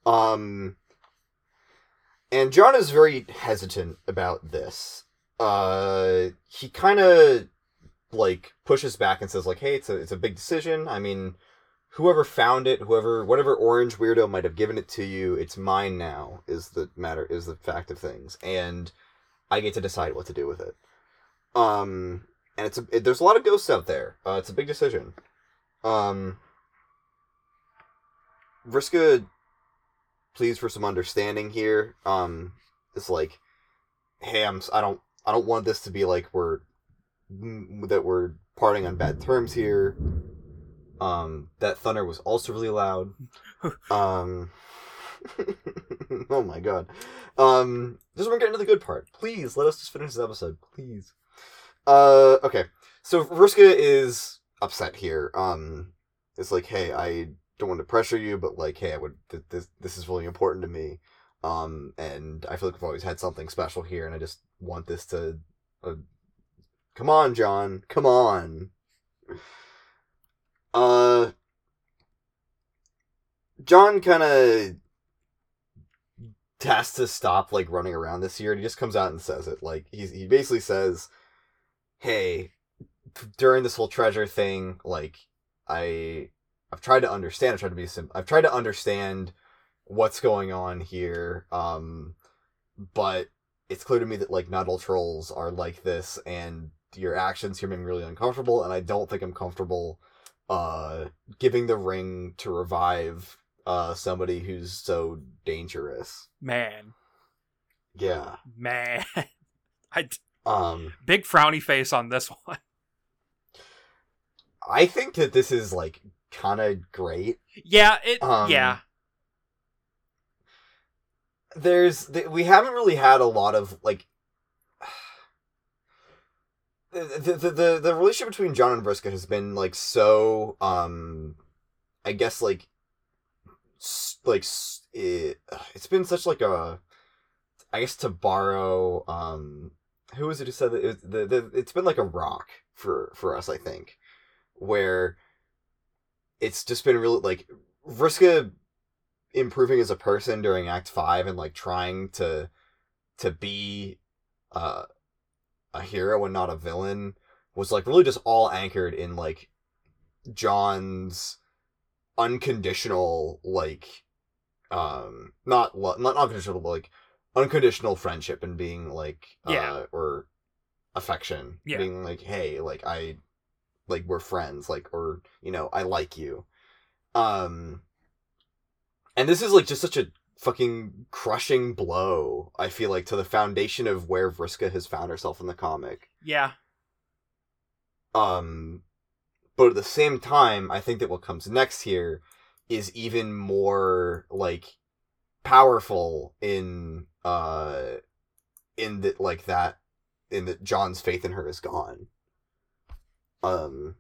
Um and John is very hesitant about this. Uh he kind of like pushes back and says like, "Hey, it's a it's a big decision. I mean, whoever found it, whoever whatever orange weirdo might have given it to you, it's mine now. Is the matter is the fact of things, and I get to decide what to do with it. Um, and it's a it, there's a lot of ghosts out there. Uh, it's a big decision. Um, Vriska, please for some understanding here. Um, it's like, hey, I'm I don't I don't want this to be like we're that we're parting on bad terms here. Um, that thunder was also really loud. Um, oh my god. Um, this is where we're getting to the good part. Please let us just finish this episode, please. Uh, okay. So Vriska is upset here. Um, it's like, hey, I don't want to pressure you, but like, hey, I would. Th- this this is really important to me. Um, and I feel like I've always had something special here, and I just want this to. Uh, come on, John. Come on. Uh, John kind of has to stop like running around this year, and he just comes out and says it. Like he's he basically says, "Hey, during this whole treasure thing, like I I've tried to understand. I've tried to be sim- I've tried to understand what's going on here. Um, but it's clear to me that like not all trolls are like this, and your actions here make me really uncomfortable, and I don't think I'm comfortable." uh giving the ring to revive uh somebody who's so dangerous. Man, Yeah. man, I d- Um big frowny face on this one. I think that this is like kind of great. Yeah, it. Um, yeah, There's th- we haven't really had a lot of like the, the the the relationship between John and Vriska has been like so um I guess like like it, it's been such like a I guess to borrow um who was it who said that it, the, the it's been like a rock for for us I think where it's just been really like Vriska improving as a person during Act Five and like trying to to be uh, a hero and not a villain was like really just all anchored in like John's unconditional like um not lo- not unconditional but like unconditional friendship and being like uh, Yeah. or affection Yeah. being like hey like I like we're friends like or you know I like you um and this is like just such a fucking crushing blow I feel like to the foundation of where Vriska has found herself in the comic Yeah. um but at the same time i think that what comes next here is even more like powerful in uh in that like that in that john's faith in her is gone um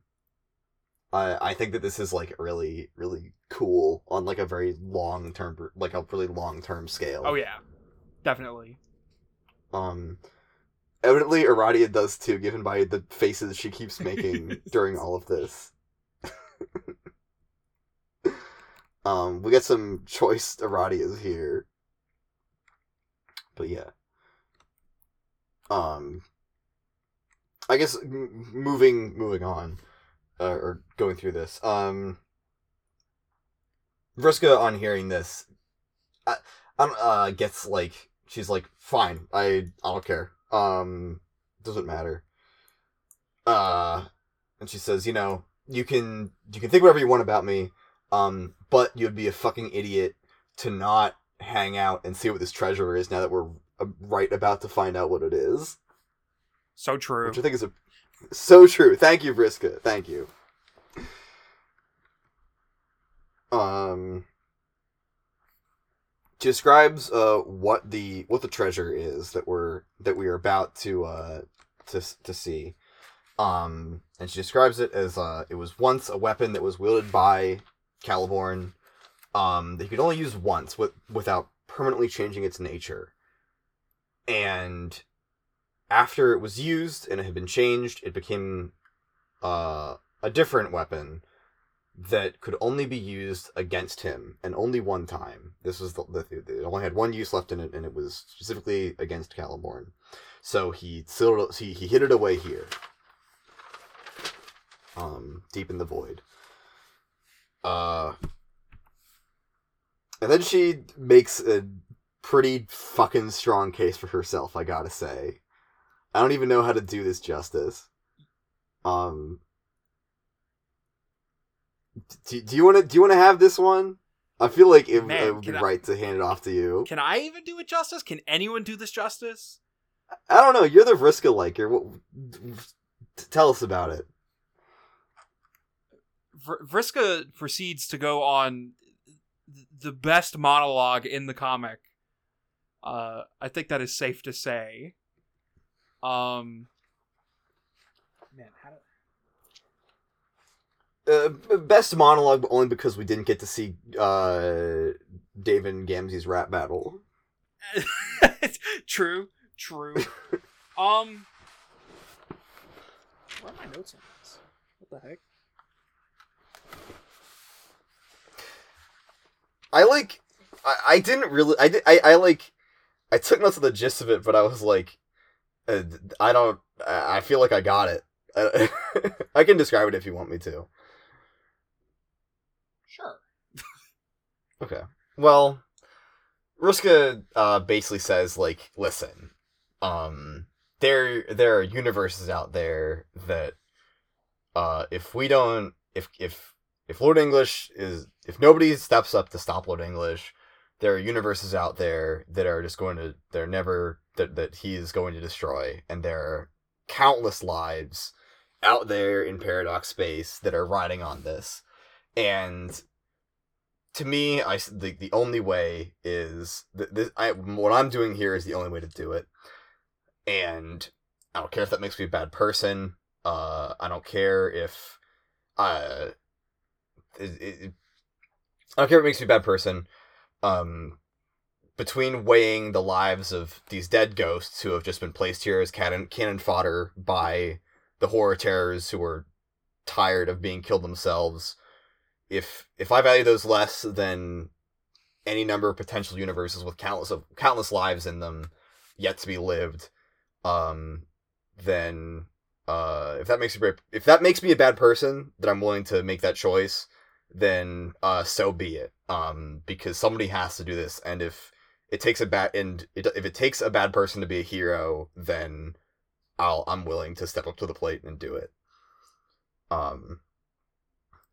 i i think that this is like really really cool on like a very long term like a really long term scale Oh yeah. Definitely. um, evidently, Aradia does too, given by the faces she keeps making during all of this. um, we get some choice Aradias here, but yeah. Um, I guess m- moving moving on, uh, or going through this. Um, Vriska, on hearing this, I, I don't, uh, gets like she's like, fine, I I don't care. Um, doesn't matter. Uh, and she says, you know, you can you can think whatever you want about me, um, but you'd be a fucking idiot to not hang out and see what this treasure is now that we're uh, right about to find out what it is. So true. Which I think is a so true. Thank you, Vriska. Thank you. Um, describes uh what the what the treasure is that we're that we are about to uh to to see. Um, and she describes it as uh it was once a weapon that was wielded by Caliborn, um that you could only use once with without permanently changing its nature. And after it was used and it had been changed, it became uh, a different weapon that could only be used against him and only one time. This was the, the it only had one use left in it, and it was specifically against Caliborn. So he sealed, he he hid it away here, um, deep in the void. Uh, and then she makes a pretty fucking strong case for herself. I gotta say. I don't even know how to do this justice. Um, do, do you want to do you want to have this one? I feel like it, Man, it would be I- right to hand it off to you. Can I even do it justice? Can anyone do this justice? I don't know. You're the Vriska liker. What? Tell us about it. Vr- Vriska proceeds to go on the best monologue in the comic. Uh, I think that is safe to say. Um, man, how do... Uh, best monologue, but only because we didn't get to see uh, David and Gamzee's rap battle. true, true. um, where are my notes on this? What the heck? I like. I, I didn't really. I, did, I I like. I took notes of the gist of it, but I was like, uh, I don't. I I feel like I got it. I, I can describe it if you want me to. Sure. Okay. Well, Vriska uh, basically says like, listen, um, there there are universes out there that, uh, if we don't, if if if Lord English is, if nobody steps up to stop Lord English, there are universes out there that are just going to, they're never that that he is going to destroy, and there are countless lives out there in paradox space that are riding on this, and to me, I the, the only way is th- this, I what I'm doing here is the only way to do it, and I don't care if that makes me a bad person. Uh, I don't care if, uh, it, it, I don't care if it makes me a bad person. Um, between weighing the lives of these dead ghosts who have just been placed here as cannon cannon fodder by the horror terrors who are tired of being killed themselves, if if I value those less than any number of potential universes with countless of countless lives in them yet to be lived, um, then uh, if that makes me if that makes me a bad person, that I'm willing to make that choice, then uh, so be it. Um, because somebody has to do this, and if it takes a bad and it, if it takes a bad person to be a hero, then I'll I'm willing to step up to the plate and do it. Um,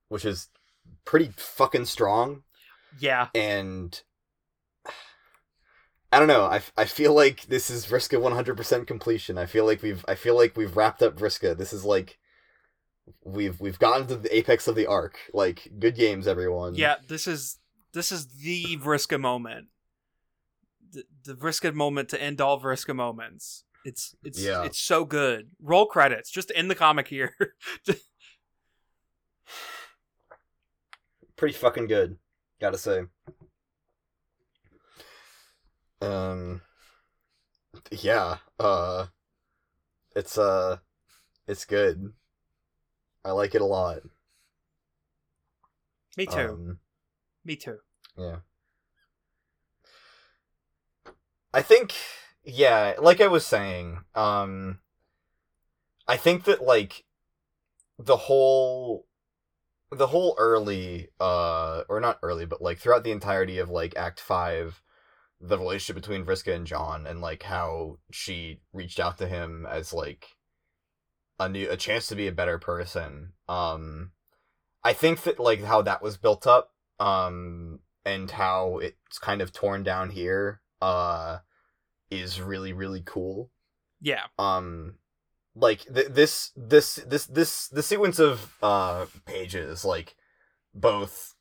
which is pretty fucking strong Yeah. and I don't know. I, I feel like this is Vriska 100% completion. I feel like we've I feel like we've wrapped up Vriska. This is like we've we've gotten to the apex of the arc. Like good games everyone. Yeah, this is this is the Vriska moment. The, the Vriska moment to end all Vriska moments. It's it's Yeah. it's so good. Roll credits. Just end the comic here. Pretty fucking good. Got to say. Um yeah, uh it's uh it's good. I like it a lot. Me too. Um, Me too. Yeah. I think yeah, like I was saying, um I think that like the whole the whole early uh or not early but like throughout the entirety of like act 5 the relationship between Vriska and John and like how she reached out to him as like a new a chance to be a better person um I think that like how that was built up um and how it's kind of torn down here uh is really really cool Yeah. um like th- this this this this the sequence of uh pages like both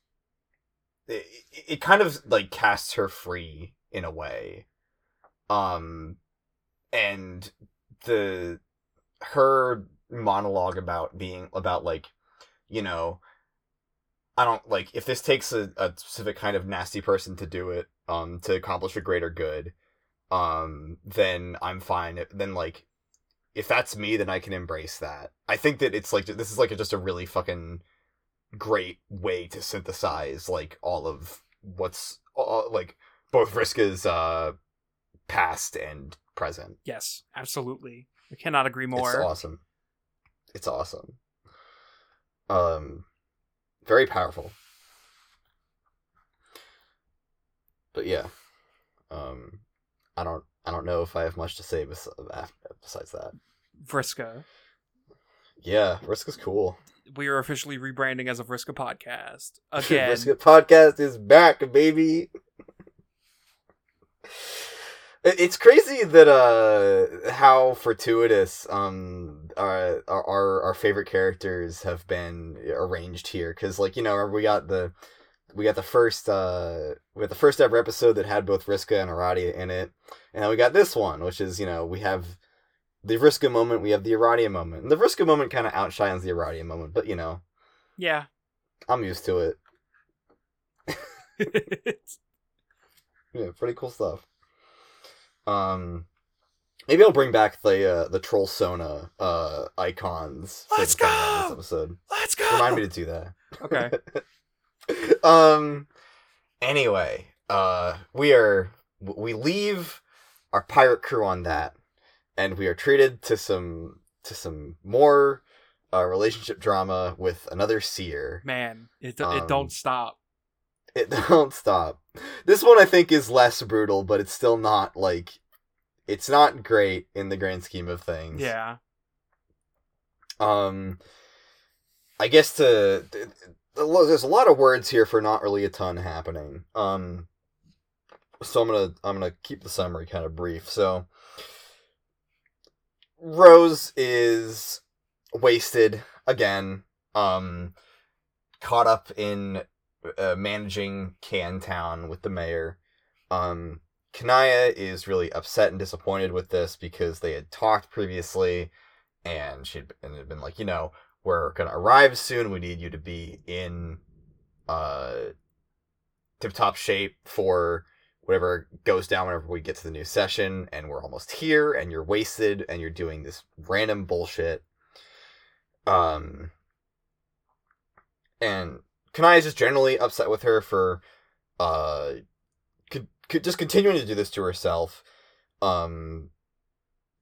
it, it kind of like casts her free in a way. Um and the her monologue about being about like you know i don't like if this takes a, a specific kind of nasty person to do it um to accomplish a greater good um then i'm fine. Then like if that's me then i can embrace that i think that it's like this is like a, just a really fucking great way to synthesize like all of what's all, like both Vriska's uh past and present Yes. Absolutely. I cannot agree more. it's awesome it's awesome um very powerful but yeah um i don't i don't know if i have much to say bes- besides that. Vriska. yeah risk is cool. We are officially rebranding as a Vriska podcast. Again. Risk It podcast is back baby. It's crazy that uh how fortuitous um our our our favorite characters have been arranged here. Because like you know we got the we got the first uh we got the first ever episode that had both Vriska and Aradia in it and then we got this one which is you know we have the Vriska moment we have the Aradia moment and the Vriska moment kind of outshines the Aradia moment but you know yeah. I'm used to it Yeah, pretty cool stuff. Um, maybe I'll bring back the uh, the trollsona uh icons. Let's go! This episode. Let's go. Remind me to do that. Okay. um. Anyway, uh, we are we leave our pirate crew on that, and we are treated to some to some more uh, relationship drama with another seer. Man, it it Um, don't stop. It don't stop. This one I think is less brutal, but it's still not like it's not great in the grand scheme of things. Yeah. Um I guess to there's a lot of words here for not really a ton happening. Um so I'm to I'm to keep the summary kind of brief. So Rose is wasted again. Um caught up in uh, managing Can Town with the mayor. Um, Kanaya is really upset and disappointed with this because they had talked previously, and she'd and had been like, you know, we're gonna arrive soon. We need you to be in uh tip top shape for whatever goes down whenever we get to the new session and we're almost here and you're wasted and you're doing this random bullshit. Um and Kanaya is just generally upset with her for uh just continuing to do this to herself. Um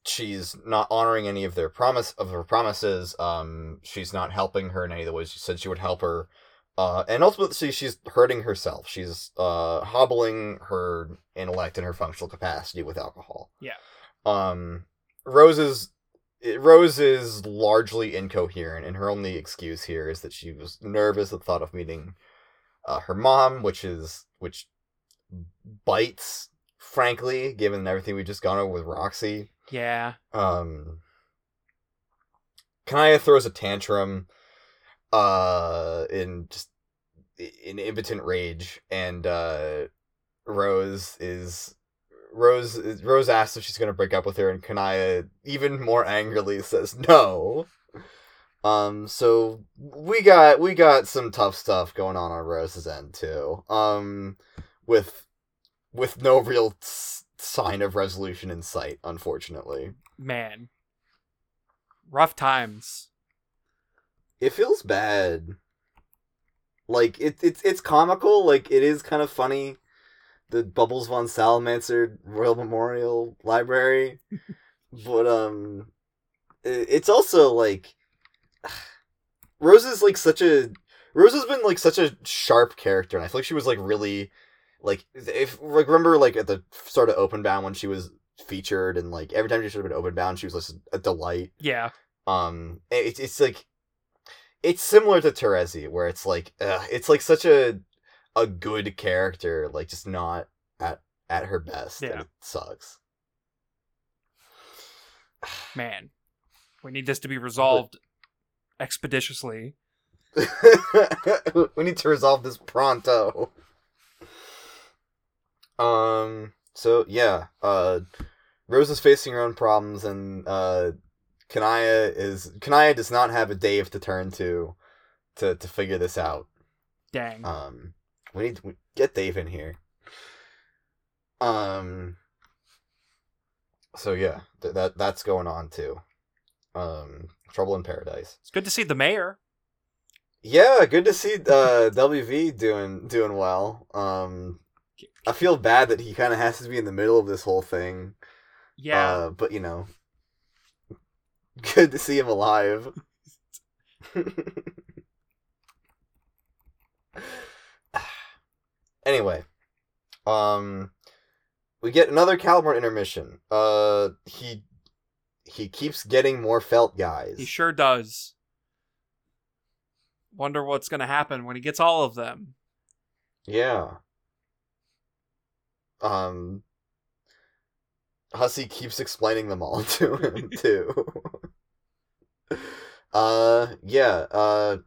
she's not honoring any of their promise of her promises. Um she's not helping her in any of the ways she said she would help her. Uh, and ultimately, she's hurting herself. She's uh, hobbling her intellect and her functional capacity with alcohol. Yeah. Um, Rose is Rose is largely incoherent, and her only excuse here is that she was nervous at the thought of meeting uh, her mom, which is which bites, frankly, given everything we've just gone over with Roxy. Yeah. Um, Kanaya throws a tantrum, uh, in just in impotent rage, and uh, Rose is Rose Rose asks if she's gonna break up with her, and Kanaya even more angrily says no. Um, so we got we got some tough stuff going on on Rose's end too. Um, with with no real s- sign of resolution in sight, unfortunately. Man. Rough times. It feels bad. Like it, it's it's comical. Like it is kind of funny. The Bubbles von Salamancer Royal Memorial Library, but um, it, it's also like Rose is like such a Rose has been like such a sharp character, and I feel like she was like really like if like remember like at the start of Openbound when she was featured and like every time she should have been Openbound she was just a delight. Yeah. Um, it, it's like it's similar to Terezi, where it's like uh, it's like such a a good character, like just not at at her best. and Yeah. it sucks. Man. We need this to be resolved expeditiously. we need to resolve this pronto. Um. So yeah. Uh, Rose is facing her own problems, and uh, Kanaya is Kanaya does not have a Dave to turn to, to to figure this out. Dang. Um, we need to get Dave in here. Um. So yeah, th- that that's going on too. Um, Trouble in Paradise. It's good to see the mayor. Yeah, good to see uh WV doing doing well. Um, I feel bad that he kind of has to be in the middle of this whole thing. Yeah. Uh, but you know, good to see him alive. anyway, um, we get another Caliborn intermission. Uh, he he keeps getting more felt guys. he sure does. Wonder what's going to happen when he gets all of them. Yeah. Um Hussie keeps explaining them all to him too. uh yeah, uh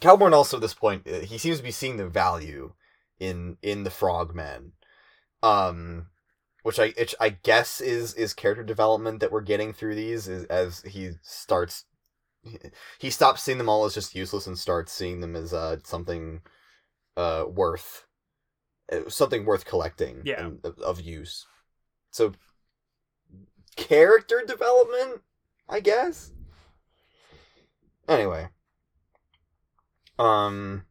Caliborn also at this point uh, he seems to be seeing the value in in the frogmen. Um which I which I guess is is character development that we're getting through these is as he starts he stops seeing them all as just useless and starts seeing them as uh something uh worth something worth collecting Yeah. and of, of use so character development i guess anyway um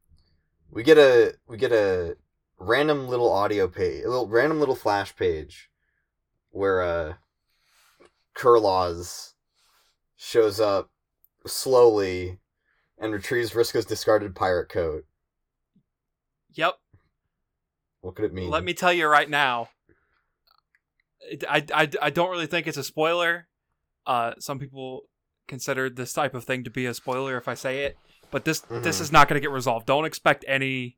we get a we get a random little audio page a little random little flash page where uh Kurlaws shows up slowly and retrieves Vriska's discarded pirate coat. Yep. What could it mean? Let me tell you right now. I, I, I don't really think it's a spoiler. Uh, some people consider this type of thing to be a spoiler if I say it, but this this Mhm. is not going to get resolved. Don't expect any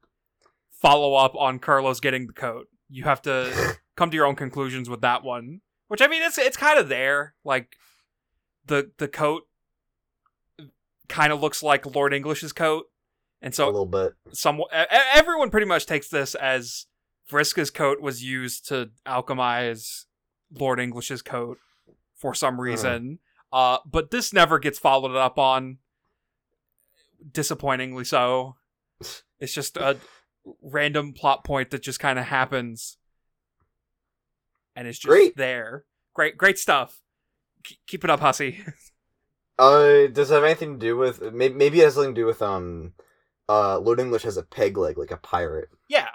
follow up on Carlos getting the coat. You have to come to your own conclusions with that one. Which I mean, it's it's kind of there. Like the the coat kind of looks like Lord English's coat, and so a little bit. some everyone pretty much takes this as Vriska's coat was used to alchemize Lord English's coat for some reason. Uh, but this never gets followed up on. Disappointingly so. It's just a random plot point that just kind of happens, and it's just Great. there. Great, great stuff. K- keep it up, Hussie. Uh, does it have anything to do with? Maybe, maybe it has something to do with um, uh, Lord English has a peg leg like a pirate. yeah,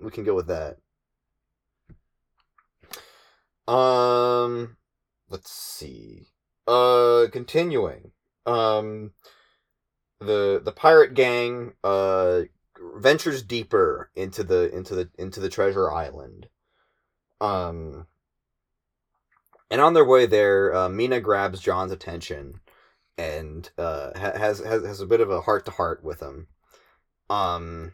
We can go with that. Um, let's see. Uh, continuing. Um, the the pirate gang uh ventures deeper into the into the into the treasure island. Um, and on their way there, uh, Meenah grabs John's attention and uh has has has a bit of a heart to heart with him. Um,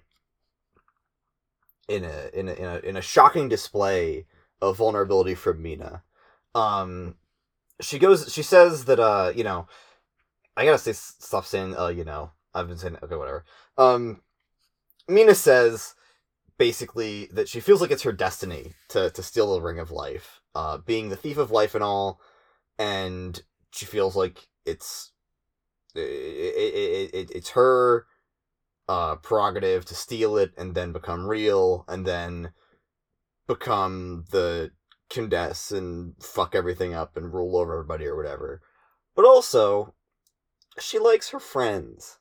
in a in a in a in a shocking display of vulnerability from Meenah. Um, she goes. She says that uh, you know, I gotta say stop saying uh, you know. I've been saying okay, whatever. Um, Meenah says basically that she feels like it's her destiny to to steal the ring of life, uh, being the thief of life and all, and she feels like it's it, it, it, it's her uh, prerogative to steal it and then become real and then become the Condesce and fuck everything up and rule over everybody or whatever. But also, she likes her friends.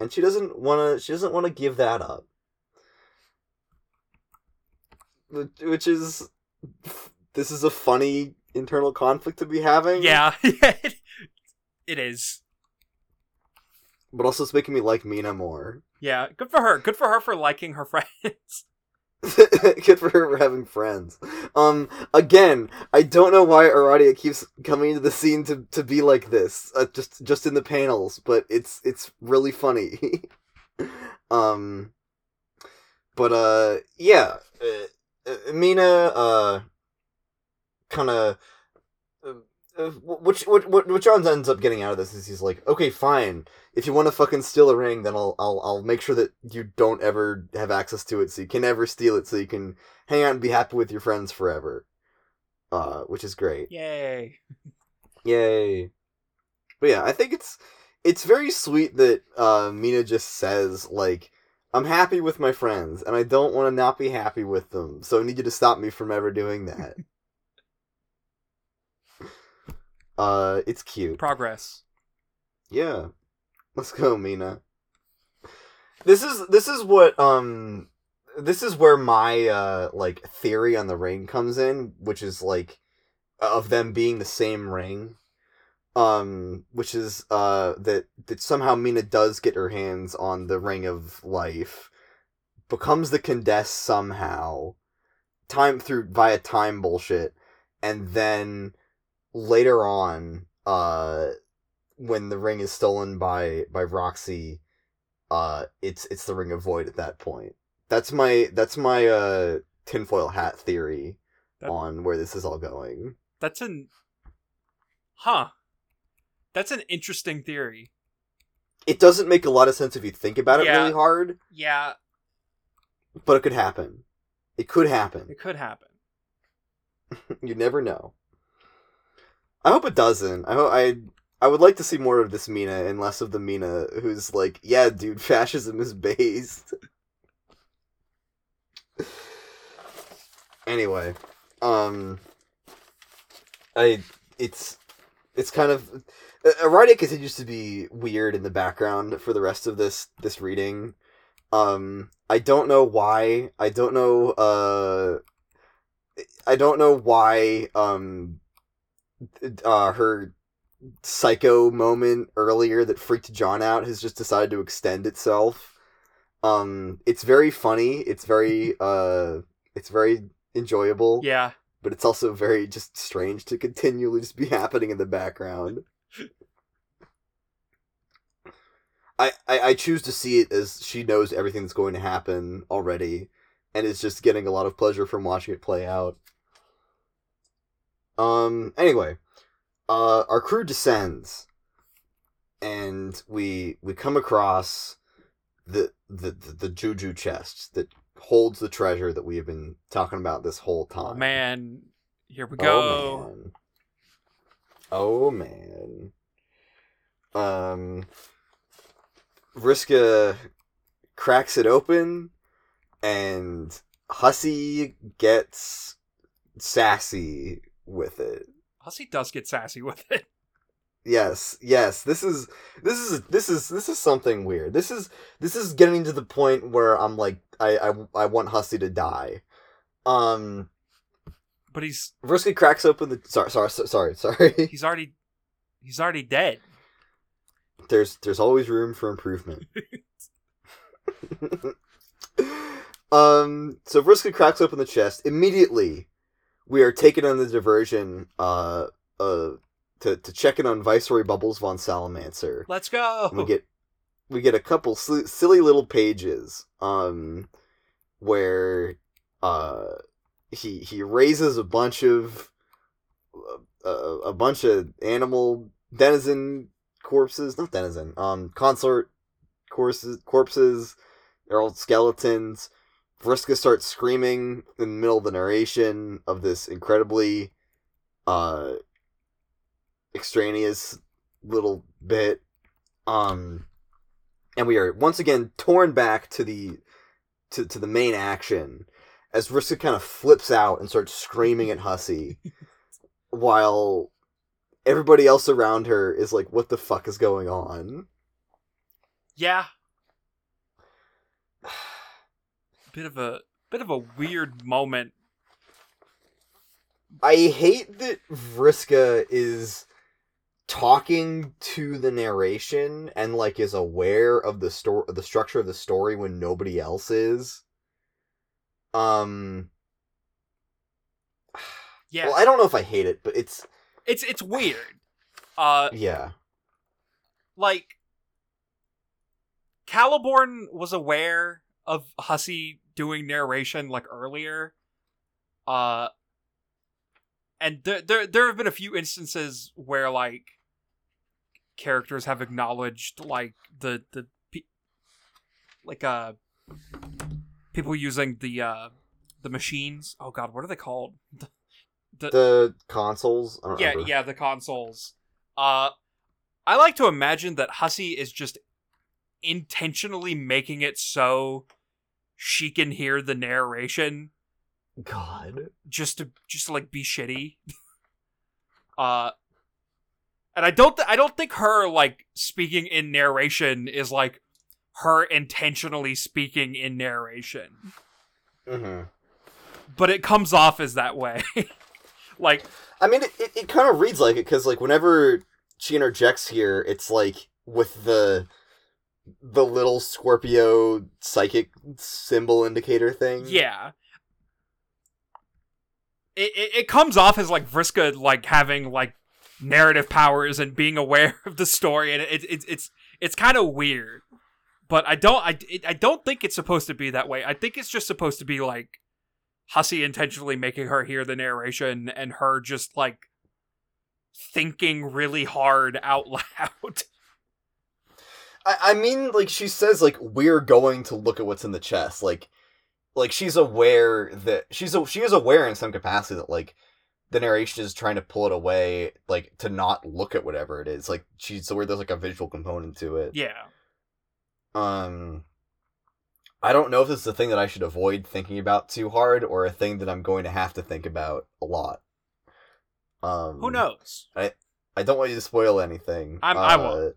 And she doesn't wanna she doesn't wanna give that up. Which- Which is this is a funny internal conflict to be having. yeah, it is. But also it's making me like Meenah more. Yeah, good for her. Good for her for liking her friends. Good for her for having friends. Um, again, I don't know why Aradia keeps coming into the scene to, to be like this, uh, just just in the panels, but it's it's really funny. um, but uh, yeah, uh, uh, Meenah uh, kind of. Which what what what John ends up getting out of this is he's like, okay, fine. If you want to fucking steal a ring, then I'll I'll I'll make sure that you don't ever have access to it, so you can never steal it, so you can hang out and be happy with your friends forever. Uh, which is great. Yay. Yay. But yeah, I think it's it's very sweet that uh, Meenah just says like, "I'm happy with my friends, and I don't want to not be happy with them, so I need you to stop me from ever doing that." uh, it's cute. Progress. Yeah. Let's go, Meenah. This is this is what um this is where my uh like theory on the ring comes in, which is like of them being the same ring. Um which is uh that that somehow Meenah does get her hands on the ring of life, becomes the Condesce somehow, time through via time bullshit, and then later on, uh when the ring is stolen by by Roxy, uh, it's it's the Ring of Void at that point. That's my that's my uh tinfoil hat theory That- on where this is all going. That's an. Huh. That's an interesting theory. It doesn't make a lot of sense if you think about it Yeah. really hard, Yeah, but it could happen. It could happen. it could happen. you never know. I hope it doesn't. I hope I I would like to see more of this Meenah and less of the Meenah who's like, yeah, dude, fascism is based. anyway, um, I it's it's kind of uh, Aradia continues to be weird in the background for the rest of this this reading. Um, I don't know why. I don't know. Uh, I don't know why. Um, uh, her psycho moment earlier that freaked John out has just decided to extend itself. Um, it's very funny. It's very uh, it's very enjoyable. Yeah. But it's also very just strange to continually just be happening in the background. I, I I choose to see it as she knows everything that's going to happen already, and is just getting a lot of pleasure from watching it play out. Um. Anyway, uh, our crew descends, and we we come across the the the, the juju chest that holds the treasure that we have been talking about this whole time. Oh man, here we go. Oh, man. Oh man. Um Vriska cracks it open, and Hussie gets sassy with it. Hussie does get sassy with it. Yes, yes. This is this is this is this is something weird. This is this is getting to the point where I'm like I I, I want Hussie to die. Um But he's Vriska cracks open the sorry sorry sorry sorry. he's already he's already dead. there's there's always room for improvement. um so Vriska cracks open the chest. Immediately we are taken on the diversion uh uh to, to check in on Viceroy Bubbles von Salamancer. Let's go. we get we get a couple sil- silly little pages um where uh he he raises a bunch of uh, a, a bunch of animal denizen corpses not denizen um consort corpses corpses they're all skeletons Vriska starts screaming in the middle of the narration of this incredibly uh extraneous little bit um and we are once again torn back to the to, to the main action as Vriska kind of flips out and starts screaming at Hussie while everybody else around her is like what the fuck is going on Yeah. Bit of a bit of a weird moment. I hate that Vriska is talking to the narration and like is aware of the story the structure of the story when nobody else is um Yeah. well I don't know if I hate it but it's It's it's weird. Uh yeah like Caliborn was aware of Hussie doing narration like earlier. Uh and there there there have been a few instances where like characters have acknowledged like the the like uh people using the uh the machines. Oh god, what are they called? The, the consoles I don't yeah, remember. yeah, the consoles. Uh I like to imagine that Hussie is just intentionally making it so she can hear the narration god just to just to like be shitty. uh and I don't th- I don't think her like speaking in narration is like her intentionally speaking in narration. hmm But it comes off as that way. like I mean, it, it, it kind of reads like it because, like, whenever she interjects here, it's like with the the little Scorpio psychic symbol indicator thing. Yeah. It, it it comes off as like Vriska like having like narrative powers and being aware of the story, and it, it it's it's kind of weird. But I don't I I don't think it's supposed to be that way. I think it's just supposed to be like Hussie intentionally making her hear the narration and her just like thinking really hard out loud. I, I mean, like she says, like we're going to look at what's in the chest. Like, like she's aware that she's a, she is aware in some capacity that like the narration is trying to pull it away, like to not look at whatever it is. Like she's aware there's like a visual component to it. yeah. Um, I don't know if this is a thing that I should avoid thinking about too hard, or a thing that I'm going to have to think about a lot. Um, Who knows? I I don't want you to spoil anything. I'm- I Uh, won't.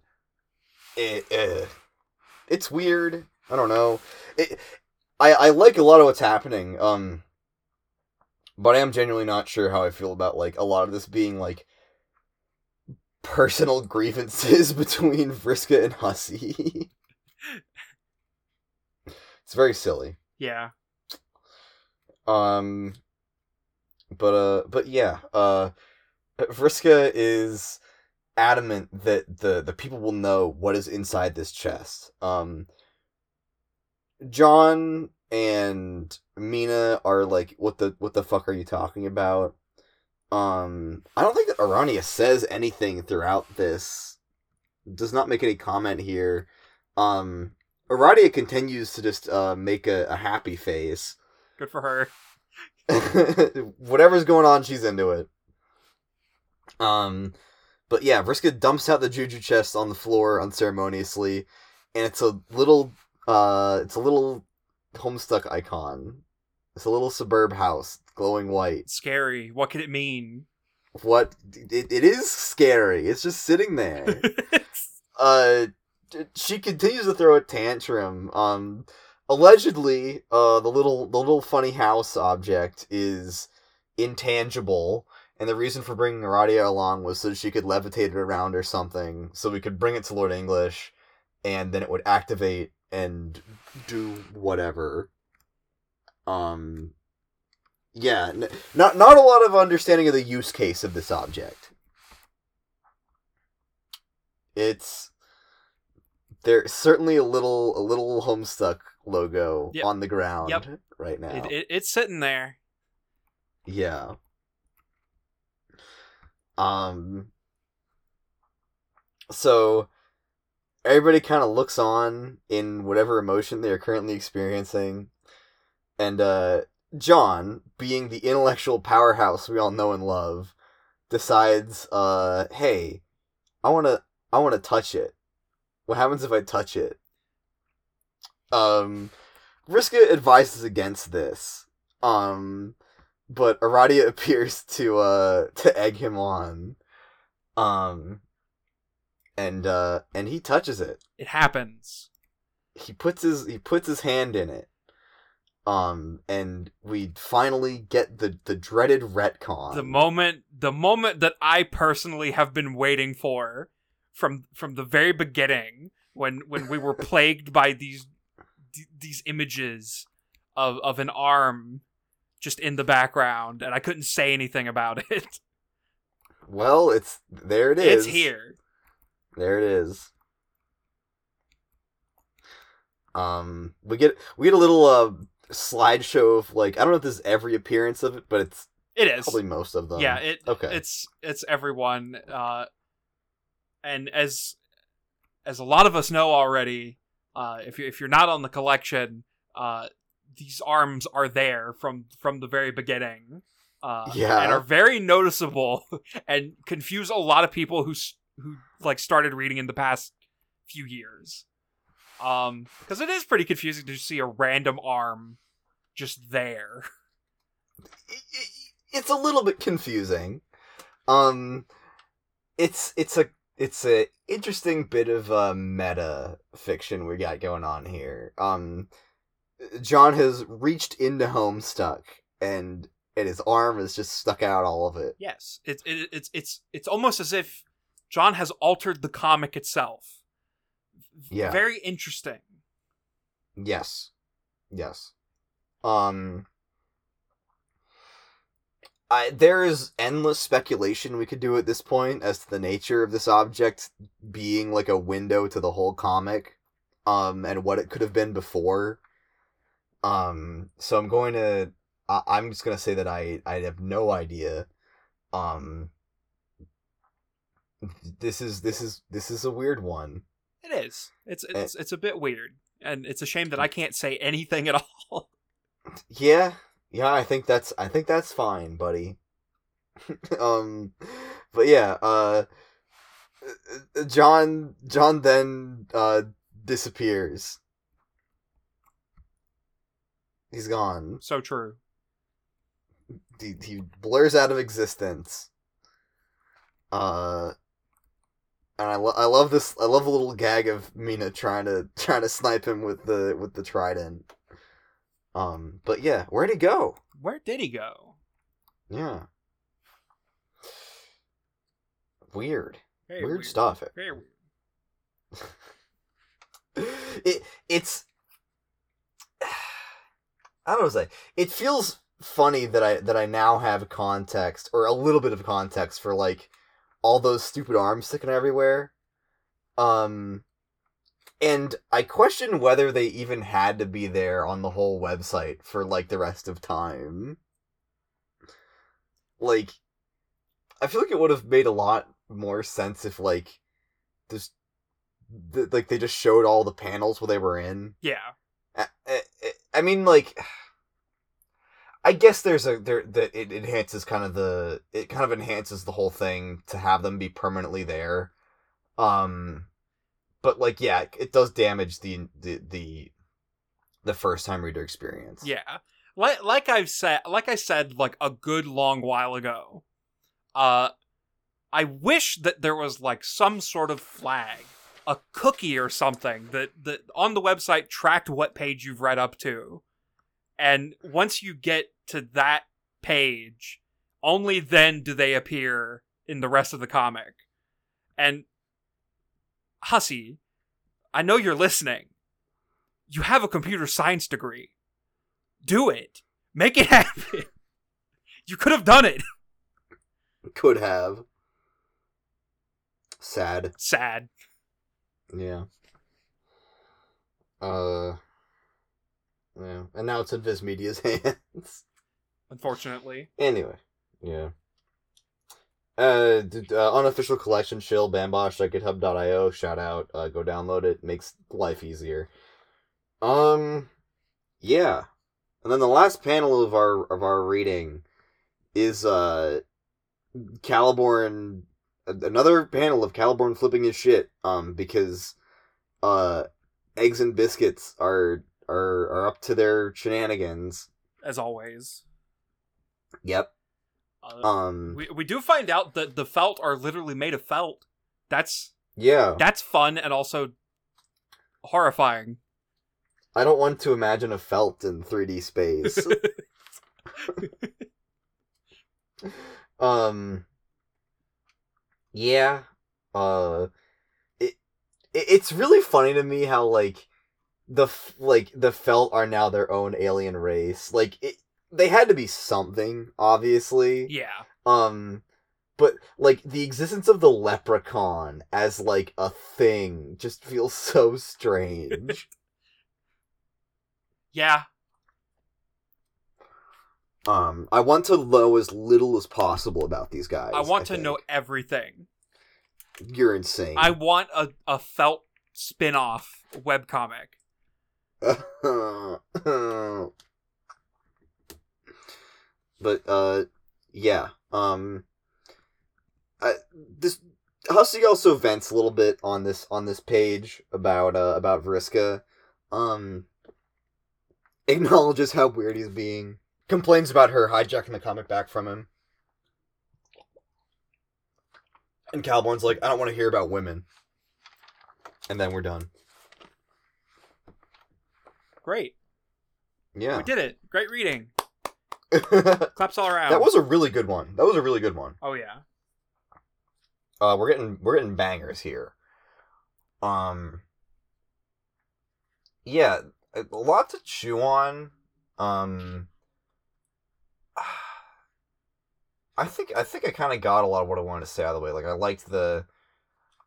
It, eh, it's weird. I don't know. It, I I like a lot of what's happening. Um, but I am genuinely not sure how I feel about like a lot of this being like personal grievances between Vriska and Hussie. it's very silly. Yeah. Um, but uh, but yeah, uh, Vriska is adamant that the the people will know what is inside this chest. Um, John and Meenah are like, "What the what the fuck are you talking about?" Um, I don't think that Aranea says anything throughout this. Does not make any comment here. Um, Aradia continues to just uh make a, a happy face. Good for her. whatever's going on, she's into it. Um, but yeah, Vriska dumps out the juju chest on the floor unceremoniously, and it's a little Uh, it's a little homestuck icon. It's a little suburb house, glowing white. Scary. What could it mean? What? It, it is scary. It's just sitting there. uh, she continues to throw a tantrum. Um, allegedly, uh, the little the little funny house object is intangible, and the reason for bringing Aradia along was so she could levitate it around or something, so we could bring it to Lord English, and then it would activate and do whatever. Um, yeah, n- not not a lot of understanding of the use case of this object. It's there's certainly a little a little Homestuck logo Yep. on the ground Yep. right now. It, it, it's sitting there. Yeah. Um. So, everybody kind of looks on in whatever emotion they are currently experiencing, and uh, John, being the intellectual powerhouse we all know and love, decides, uh, "Hey, I wanna, I wanna touch it. What happens if I touch it?" Um, Vriska advises against this. Um, but Aradia appears to uh to egg him on. Um and uh and he touches it. It happens. He puts his he puts his hand in it. Um and we finally get the the dreaded retcon. The moment the moment that I personally have been waiting for from from the very beginning when when we were plagued by these th- these images of of an arm just in the background and I couldn't say anything about it. well, it's there it is. It's here. There it is. Um we get we get a little uh slideshow of like I don't know if this is every appearance of it, but it's It is. probably most of them. yeah, it okay. it's it's everyone uh and as as a lot of us know already, uh if you if you're not on the collection, uh these arms are there from from the very beginning. Uh Yeah. and are very noticeable and confuse a lot of people who who like started reading in the past few years. Um cuz it is pretty confusing to see a random arm just there. it's a little bit confusing. Um, it's it's a it's a interesting bit of uh, meta fiction we got going on here. Um, John has reached into Homestuck and and his arm is just stuck out all of it. Yes, it's it, it's it's it's almost as if John has altered the comic itself. Yeah. very interesting. Yes, yes. Um, I there is endless speculation we could do at this point as to the nature of this object being like a window to the whole comic, um, and what it could have been before. Um, so I'm going to, I, I'm just gonna say that I I have no idea. Um, this is this is this is a weird one. It is. It's it's it's a bit weird, and it's a shame that I can't say anything at all. Yeah, yeah, I think that's I think that's fine, buddy. um, but yeah, uh, uh, John John then uh disappears. He's gone. so true. He, he blurs out of existence. Uh, and I, lo- I love this. I love the little gag of Meenah trying to trying to snipe him with the with the trident. Um, but yeah, where'd he go? Where did he go? Yeah. Weird. Very weird, stuff. Very weird. It it's I don't know say. It feels funny that I that I now have context or a little bit of context for like all those stupid arms sticking everywhere. Um and I question whether they even had to be there on the whole website for like the rest of time. Like I feel like it would have made a lot more sense if like just th- like they just showed all the panels where they were in. Yeah. I, I, I mean, like, I guess there's a there that it enhances kind of the it kind of enhances the whole thing to have them be permanently there. Um, but like, yeah, it does damage the the the the first time reader experience. Yeah. Like like I've said like I said like a good long while ago. Uh I wish that there was like some sort of flag, a cookie or something that that on the website tracked what page you've read up to. And once you get to that page, only then do they appear in the rest of the comic. And Hussie, I know you're listening. You have a computer science degree. Do it. Make it happen. You could have done it. Could have. Sad. Sad. Yeah. Uh. Yeah. And now it's in Viz Media's hands. Unfortunately. Anyway. Yeah. Uh, uh, unofficial collection shill bambosh.github.io. Shout out. Uh, go download it. Makes life easier. Um, yeah. And then the last panel of our of our reading is uh Caliborn another panel of Caliborn flipping his shit um because uh eggs and biscuits are are are up to their shenanigans. As always. Yep. Uh, Um we we do find out that the felt are literally made of felt. That's yeah. that's fun and also horrifying. I don't want to imagine a felt in 3D space. um yeah uh it, it it's really funny to me how like the like the felt are now their own alien race like it they had to be something obviously yeah. um but like the existence of the leprechaun as like a thing just feels so strange Yeah. um i want to know as little as possible about these guys I want to think. know everything. you're insane I want a, a felt spin-off webcomic. but uh yeah um I, this Hussie also vents a little bit on this on this page about uh about Vriska. Um acknowledges how weird he's being complains about her hijacking the comic back from him. And Caliborn's like I don't want to hear about women. And then we're done Great. yeah We did it. Great reading. Claps all around. That was a really good one that was a really good one Oh yeah. Uh, we're getting we're getting bangers here. Um. Yeah, a lot to chew on. Um. I think I think I kind of got a lot of what I wanted to say out of the way. Like I liked the,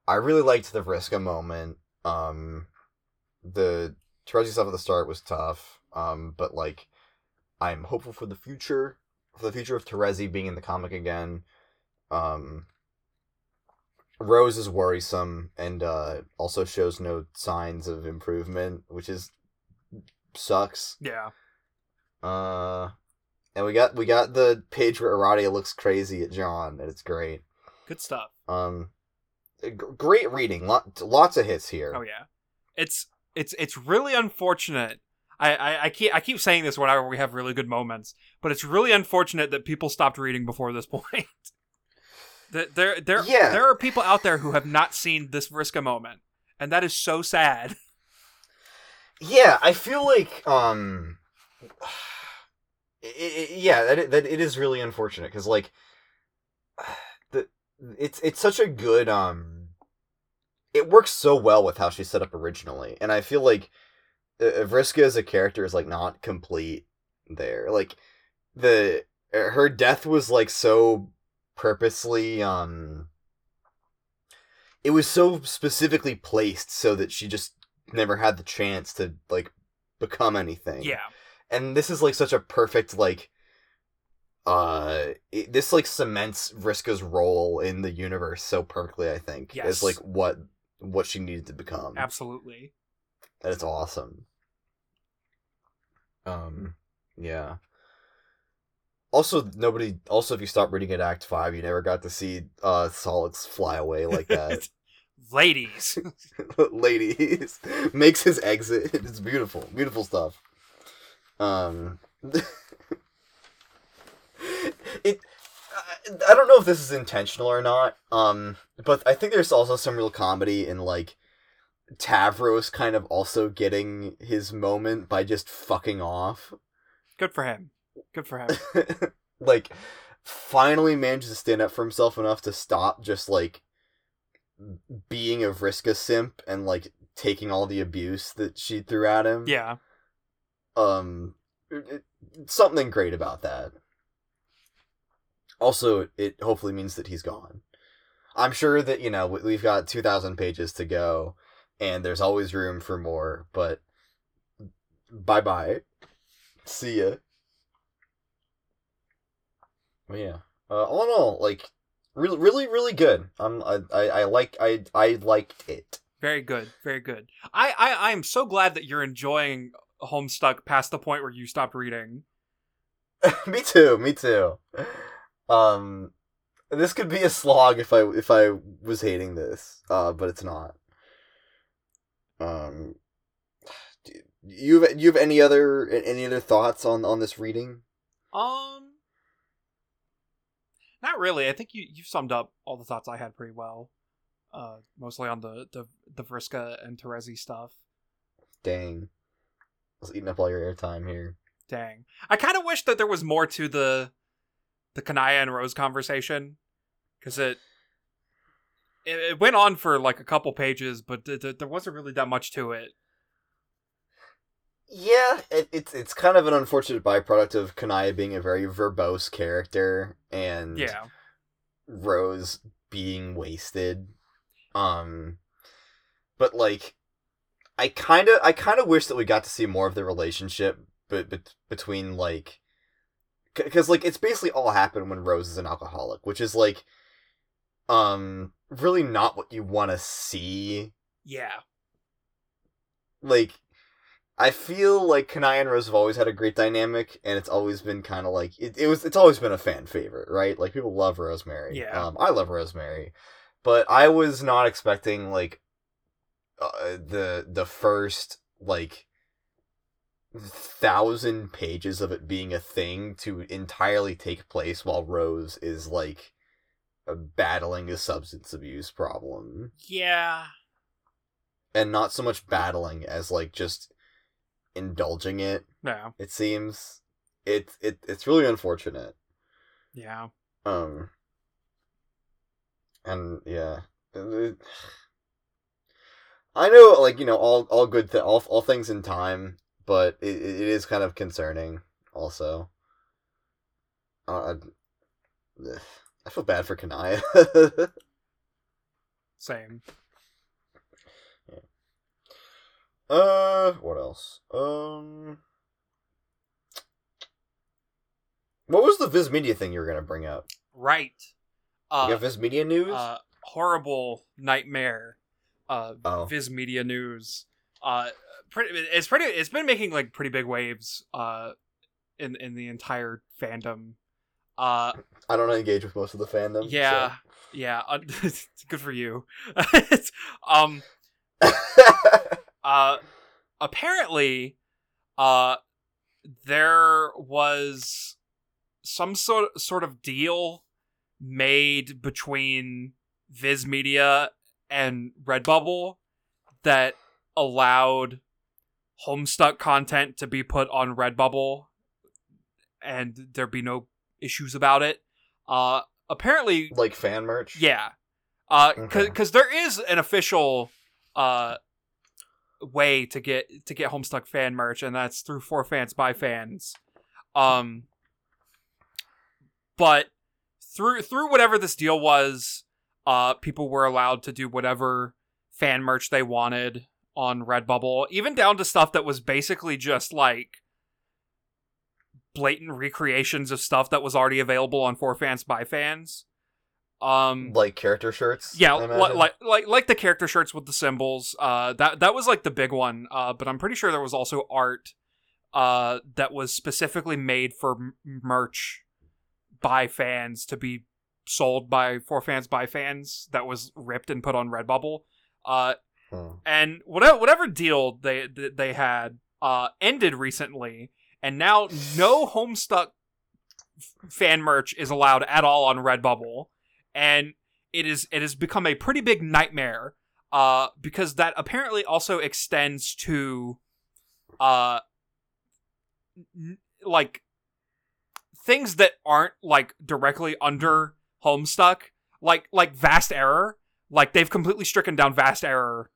I really liked the Vriska moment. Um, the Terezi stuff at the start was tough. Um, but like, I'm hopeful for the future, for the future of Terezi being in the comic again. Um, Rose is worrisome and uh, also shows no signs of improvement, which is sucks. Yeah. Uh, and we got we got the page where Aradia looks crazy at John, and it's great. Good stuff. Um, g- great reading, lot, lots of hits here. Oh yeah. It's it's it's really unfortunate. I, I, I keep I keep saying this whenever we have really good moments, but it's really unfortunate that people stopped reading before this point. That there there Yeah. there are people out there who have not seen this Vriska moment, and that is so sad. Yeah, I feel like um, it, it, yeah, that it, that it is really unfortunate because like the it's it's such a good um, it works so well with how she's set up originally, and I feel like uh, Vriska as a character is like not complete there. Like the uh, her death was like so purposely um. It was so specifically placed so that she just never had the chance to like become anything. Yeah. And this is like such a perfect like uh it, this like cements Vriska's role in the universe so perfectly, I think. Yes. As like what what she needed to become. Absolutely. That's awesome. Um yeah. Also nobody also if you stop reading at Act 5, you never got to see uh Sollux fly away like that. ladies. ladies makes his exit. It's beautiful, beautiful stuff. Um, it. I don't know if this is intentional or not. Um, but I think there's also some real comedy in like Tavros kind of also getting his moment by just fucking off. Good for him. Good for him. like, finally manages to stand up for himself enough to stop just like being a Vriska simp and like taking all the abuse that she threw at him. Yeah. Um, it, it- something great about that. Also, it hopefully means that he's gone. I'm sure that you know we- we've got two thousand pages to go, and there's always room for more. But bye bye, see ya. But yeah, uh, all in all, like really, really, really good. Um, I, I, I like, I, I liked it. Very good. Very good. I, I, I'm so glad that you're enjoying Homestuck past the point where you stopped reading. me too. Me too. Um, this could be a slog if I if I was hating this, uh, but it's not. Um, you have you have any other any other thoughts on on this reading? Um, not really. I think you you summed up all the thoughts I had pretty well. Uh, mostly on the the the Vriska and Terezi stuff. Dang, I was eating up all your airtime here. Dang, I kind of wish that there was more to the the Kanaya and Rose conversation because it, it it went on for like a couple pages, but th- th- there wasn't really that much to it. Yeah, it, it's it's kind of an unfortunate byproduct of Kanaya being a very verbose character and Yeah, Rose being wasted. Um but like I kind of I kind of wish that we got to see more of the relationship but, but between like cuz like it's basically all happened when Rose is an alcoholic, which is like um really not what you want to see. yeah, Like I feel like Kanaya and Rose have always had a great dynamic, and it's always been kind of like it, it was. It's always been a fan favorite, right? Like people love Rosemary. Yeah. um, I love Rosemary, but I was not expecting like uh, the the first like thousand pages of it being a thing to entirely take place while Rose is like battling a substance abuse problem. Yeah. and not so much battling as like just indulging it No, it seems. It, it it's really unfortunate. Yeah. um and yeah. I know like you know all all good th- all, all things in time but it, it is kind of concerning also uh, I, I feel bad for kanaya Same. Yeah. Uh, what else? Um, what was the Viz Media thing you were gonna bring up? Right. Uh, you got Viz Media news? uh, horrible nightmare. Uh, Oh. Viz Media News. Uh, pretty. It's pretty. It's been making like pretty big waves. Uh, in in the entire fandom. Uh, I don't engage with most of the fandom. yeah, yeah. Uh, good for you. Um. Uh, apparently, uh, there was some sort sort of deal made between Viz Media and Redbubble that allowed Homestuck content to be put on Redbubble, and there be no issues about it. Uh, apparently, like fan merch. yeah. Uh cuz there is an official uh way to get to get Homestuck fan merch and that's through for fans by fans. Um but through through whatever this deal was, uh people were allowed to do whatever fan merch they wanted on Redbubble, even down to stuff that was basically just like blatant recreations of stuff that was already available on for fans by fans. Um Like character shirts. yeah, li- like like like the character shirts with the symbols. Uh, that that was like the big one. Uh, but I'm pretty sure there was also art, uh, that was specifically made for m- merch by fans to be sold by for fans by fans that was ripped and put on Redbubble. Uh, And whatever whatever deal they they had uh ended recently, and now no Homestuck fan merch is allowed at all on Redbubble, and it is it has become a pretty big nightmare. Uh, because that apparently also extends to, uh, n- like things that aren't like directly under Homestuck, like like Vast Error. Like they've completely stricken down Vast Error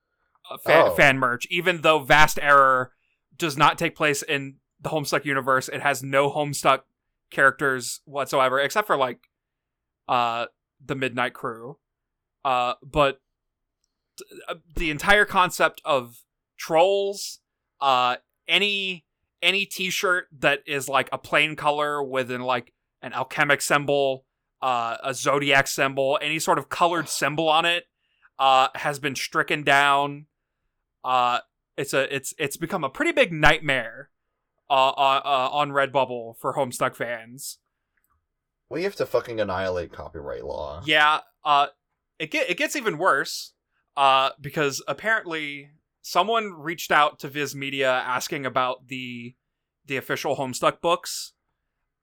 fan, Oh. fan merch, even though Vast Error does not take place in the Homestuck universe. It has no Homestuck characters whatsoever, except for like uh the Midnight Crew. Uh, but th- uh, the entire concept of trolls, uh, any any T-shirt that is like a plain color with an like an alchemic symbol, uh, a zodiac symbol, any sort of colored symbol on it, uh, has been stricken down. Uh, it's a it's it's become a pretty big nightmare, uh, uh, uh on Redbubble for Homestuck fans. We have to fucking annihilate copyright law. Yeah, uh it get it gets even worse. Uh because apparently someone reached out to Viz Media asking about the the official Homestuck books.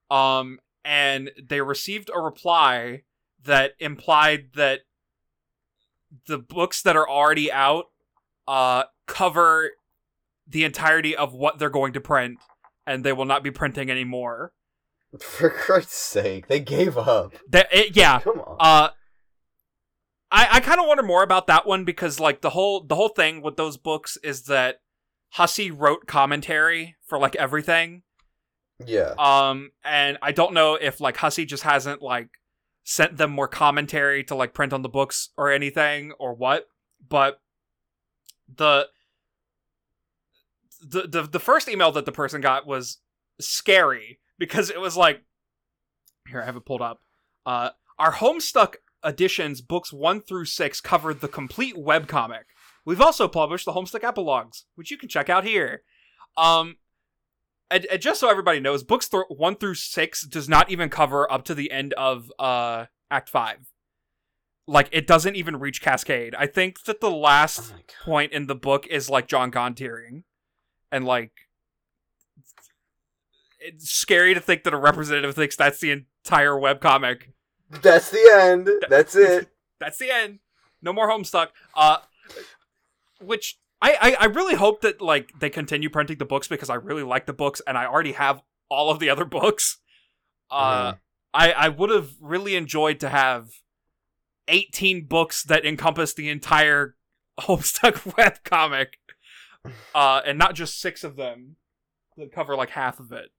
Um and they received a reply that implied that the books that are already out uh cover the entirety of what they're going to print and they will not be printing anymore. For Christ's sake, they gave up. That it, yeah, Come on. uh I I kind of wonder more about that one because like the whole the whole thing with those books is that Hussie wrote commentary for like everything. yeah. Um and I don't know if like Hussie just hasn't like sent them more commentary to like print on the books or anything or what, but the the the, the first email that the person got was scary because it was like here I have it pulled up. Uh our Homestuck editions books 1 through 6 covered the complete webcomic. We've also published the Homestuck epilogues, which you can check out here. Um and, and just so everybody knows, books th- 1 through 6 does not even cover up to the end of uh act 5. Like it doesn't even reach Cascade. I think that the last Oh point in the book is like John Gontiering. And like it's scary to think that a representative thinks that's the entire webcomic. That's the end. That's it. That's the end. No more Homestuck. Uh which I, I I really hope that like they continue printing the books because I really like the books and I already have all of the other books. Uh Mhm. I I would have really enjoyed to have 18 books that encompass the entire Homestuck webcomic. Uh and not just 6 of them that cover like half of it.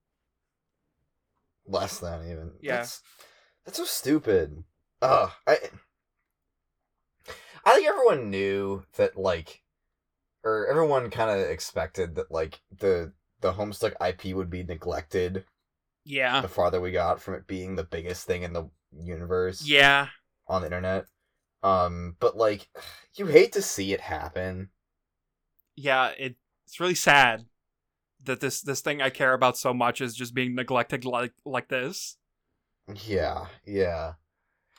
Less than even. Yeah. That's, that's so stupid. Ugh. I. I think everyone knew that like, or everyone kind of expected that like the the Homestuck IP would be neglected Yeah. the farther we got from it being the biggest thing in the universe Yeah. On the internet. Um, but like, you hate to see it happen. yeah, it, it's really sad that this this thing I care about so much is just being neglected like like this. Yeah, yeah.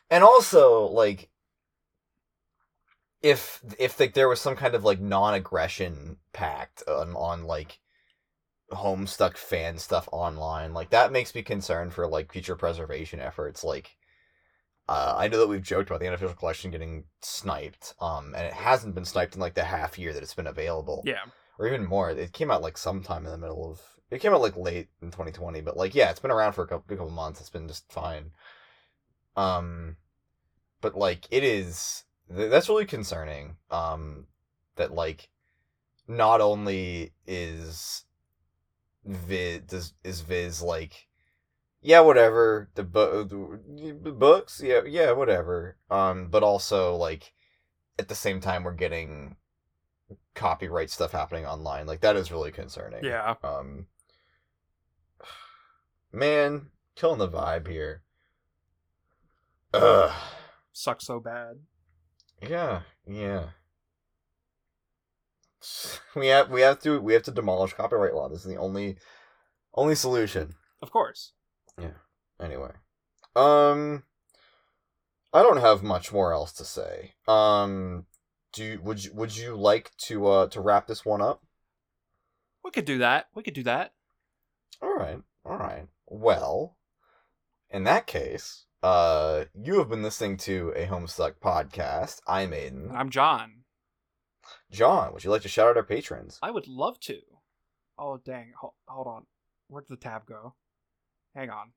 And also, like if if like there was some kind of like non-aggression pact on on like homestuck fan stuff online, like that makes me concerned for like future preservation efforts. Like uh, I know that we've joked about the unofficial collection getting sniped, um, and it hasn't been sniped in like the half year that it's been available Yeah. or even more. It came out like sometime in the middle of. It came out like late in 2020, but like yeah, it's been around for a couple, a couple months. It's been just fine. Um, but like it is. th- That's really concerning. Um, that like, not only is Viz does is Viz like, yeah, whatever the, bu- the books, yeah, yeah, whatever. Um, but also like, at the same time, we're getting copyright stuff happening online. Like that is really concerning. Yeah. Um Man, killing the vibe here. Ugh. Sucks so bad. Yeah, yeah. We have we have to we have to demolish copyright law. This is the only only solution. Of course. Anyway. Um I don't have much more else to say. Um, do you, would you would you like to uh to wrap this one up? We could do that. We could do that. All right, all right. Well, in that case, uh, you have been listening to a Homestuck podcast. I'm Aidan. I'm John. John, would you like to shout out our patrons? I would love to. Oh dang! Hold, hold on. Where'd the tab go? Hang on.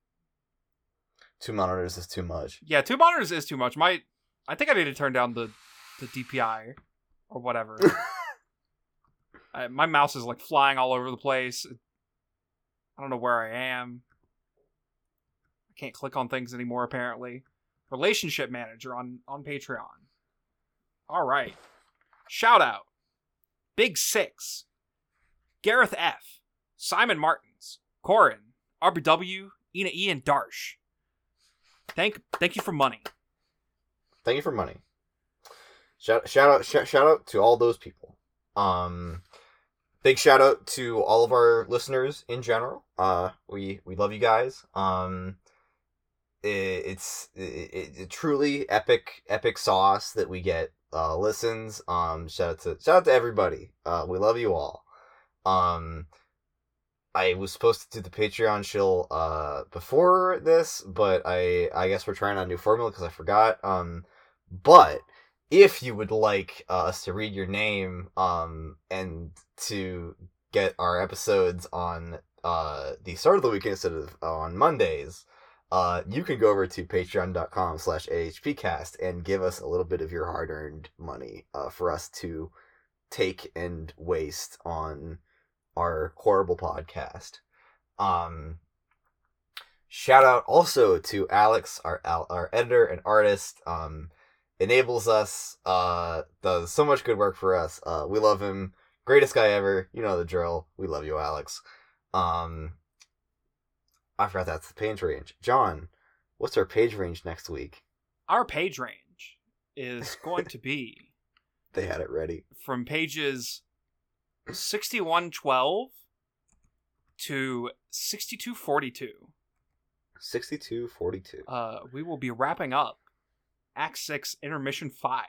Two monitors is too much. Yeah, two monitors is too much. My, I think I need to turn down the, the DPI, or whatever. I, my mouse is like flying all over the place. I don't know where I am. I can't click on things anymore. Apparently, relationship manager on on Patreon. All right, shout out, Big Six, Gareth F, Simon Martins, Corin, RBW, Ina E, and Darsh. Thank thank you for money. Thank you for money. Shout shout out shout, shout out to all those people. Um, big shout out to all of our listeners in general. Uh, we we love you guys. Um, it, it's it, it, truly epic epic sauce that we get uh listens. Um, shout out to shout out to everybody. Uh, we love you all. Um, I was supposed to do the Patreon shill uh before this, but I I guess we're trying out a new formula because I forgot. Um, but if you would like uh, us to read your name um and to get our episodes on uh the start of the week instead of uh, on Mondays, uh you can go over to patreon.com slash ahpcast and give us a little bit of your hard-earned money uh for us to take and waste on our horrible podcast. Um, shout out also to Alex, our our editor and artist. Um, enables us. Uh, does so much good work for us. Uh, we love him. Greatest guy ever. You know the drill. We love you, Alex. Um, I forgot that's the page range. John, what's our page range next week? Our page range is going to be. they had it ready. From pages 6112 to 6242. 6242. Uh, we will be wrapping up Act 6 Intermission 5.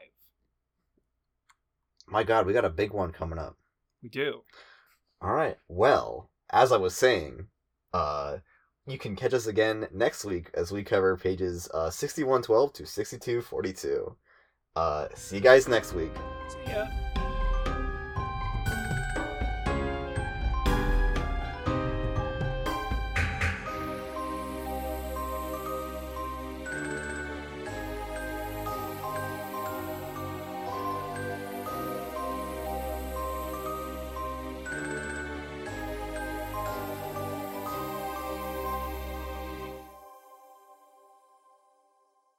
My god, we got a big one coming up. We do. All right. Well, as I was saying, uh, you can catch us again next week as we cover pages uh, 6112 to 6242. Uh, see you guys next week. See ya.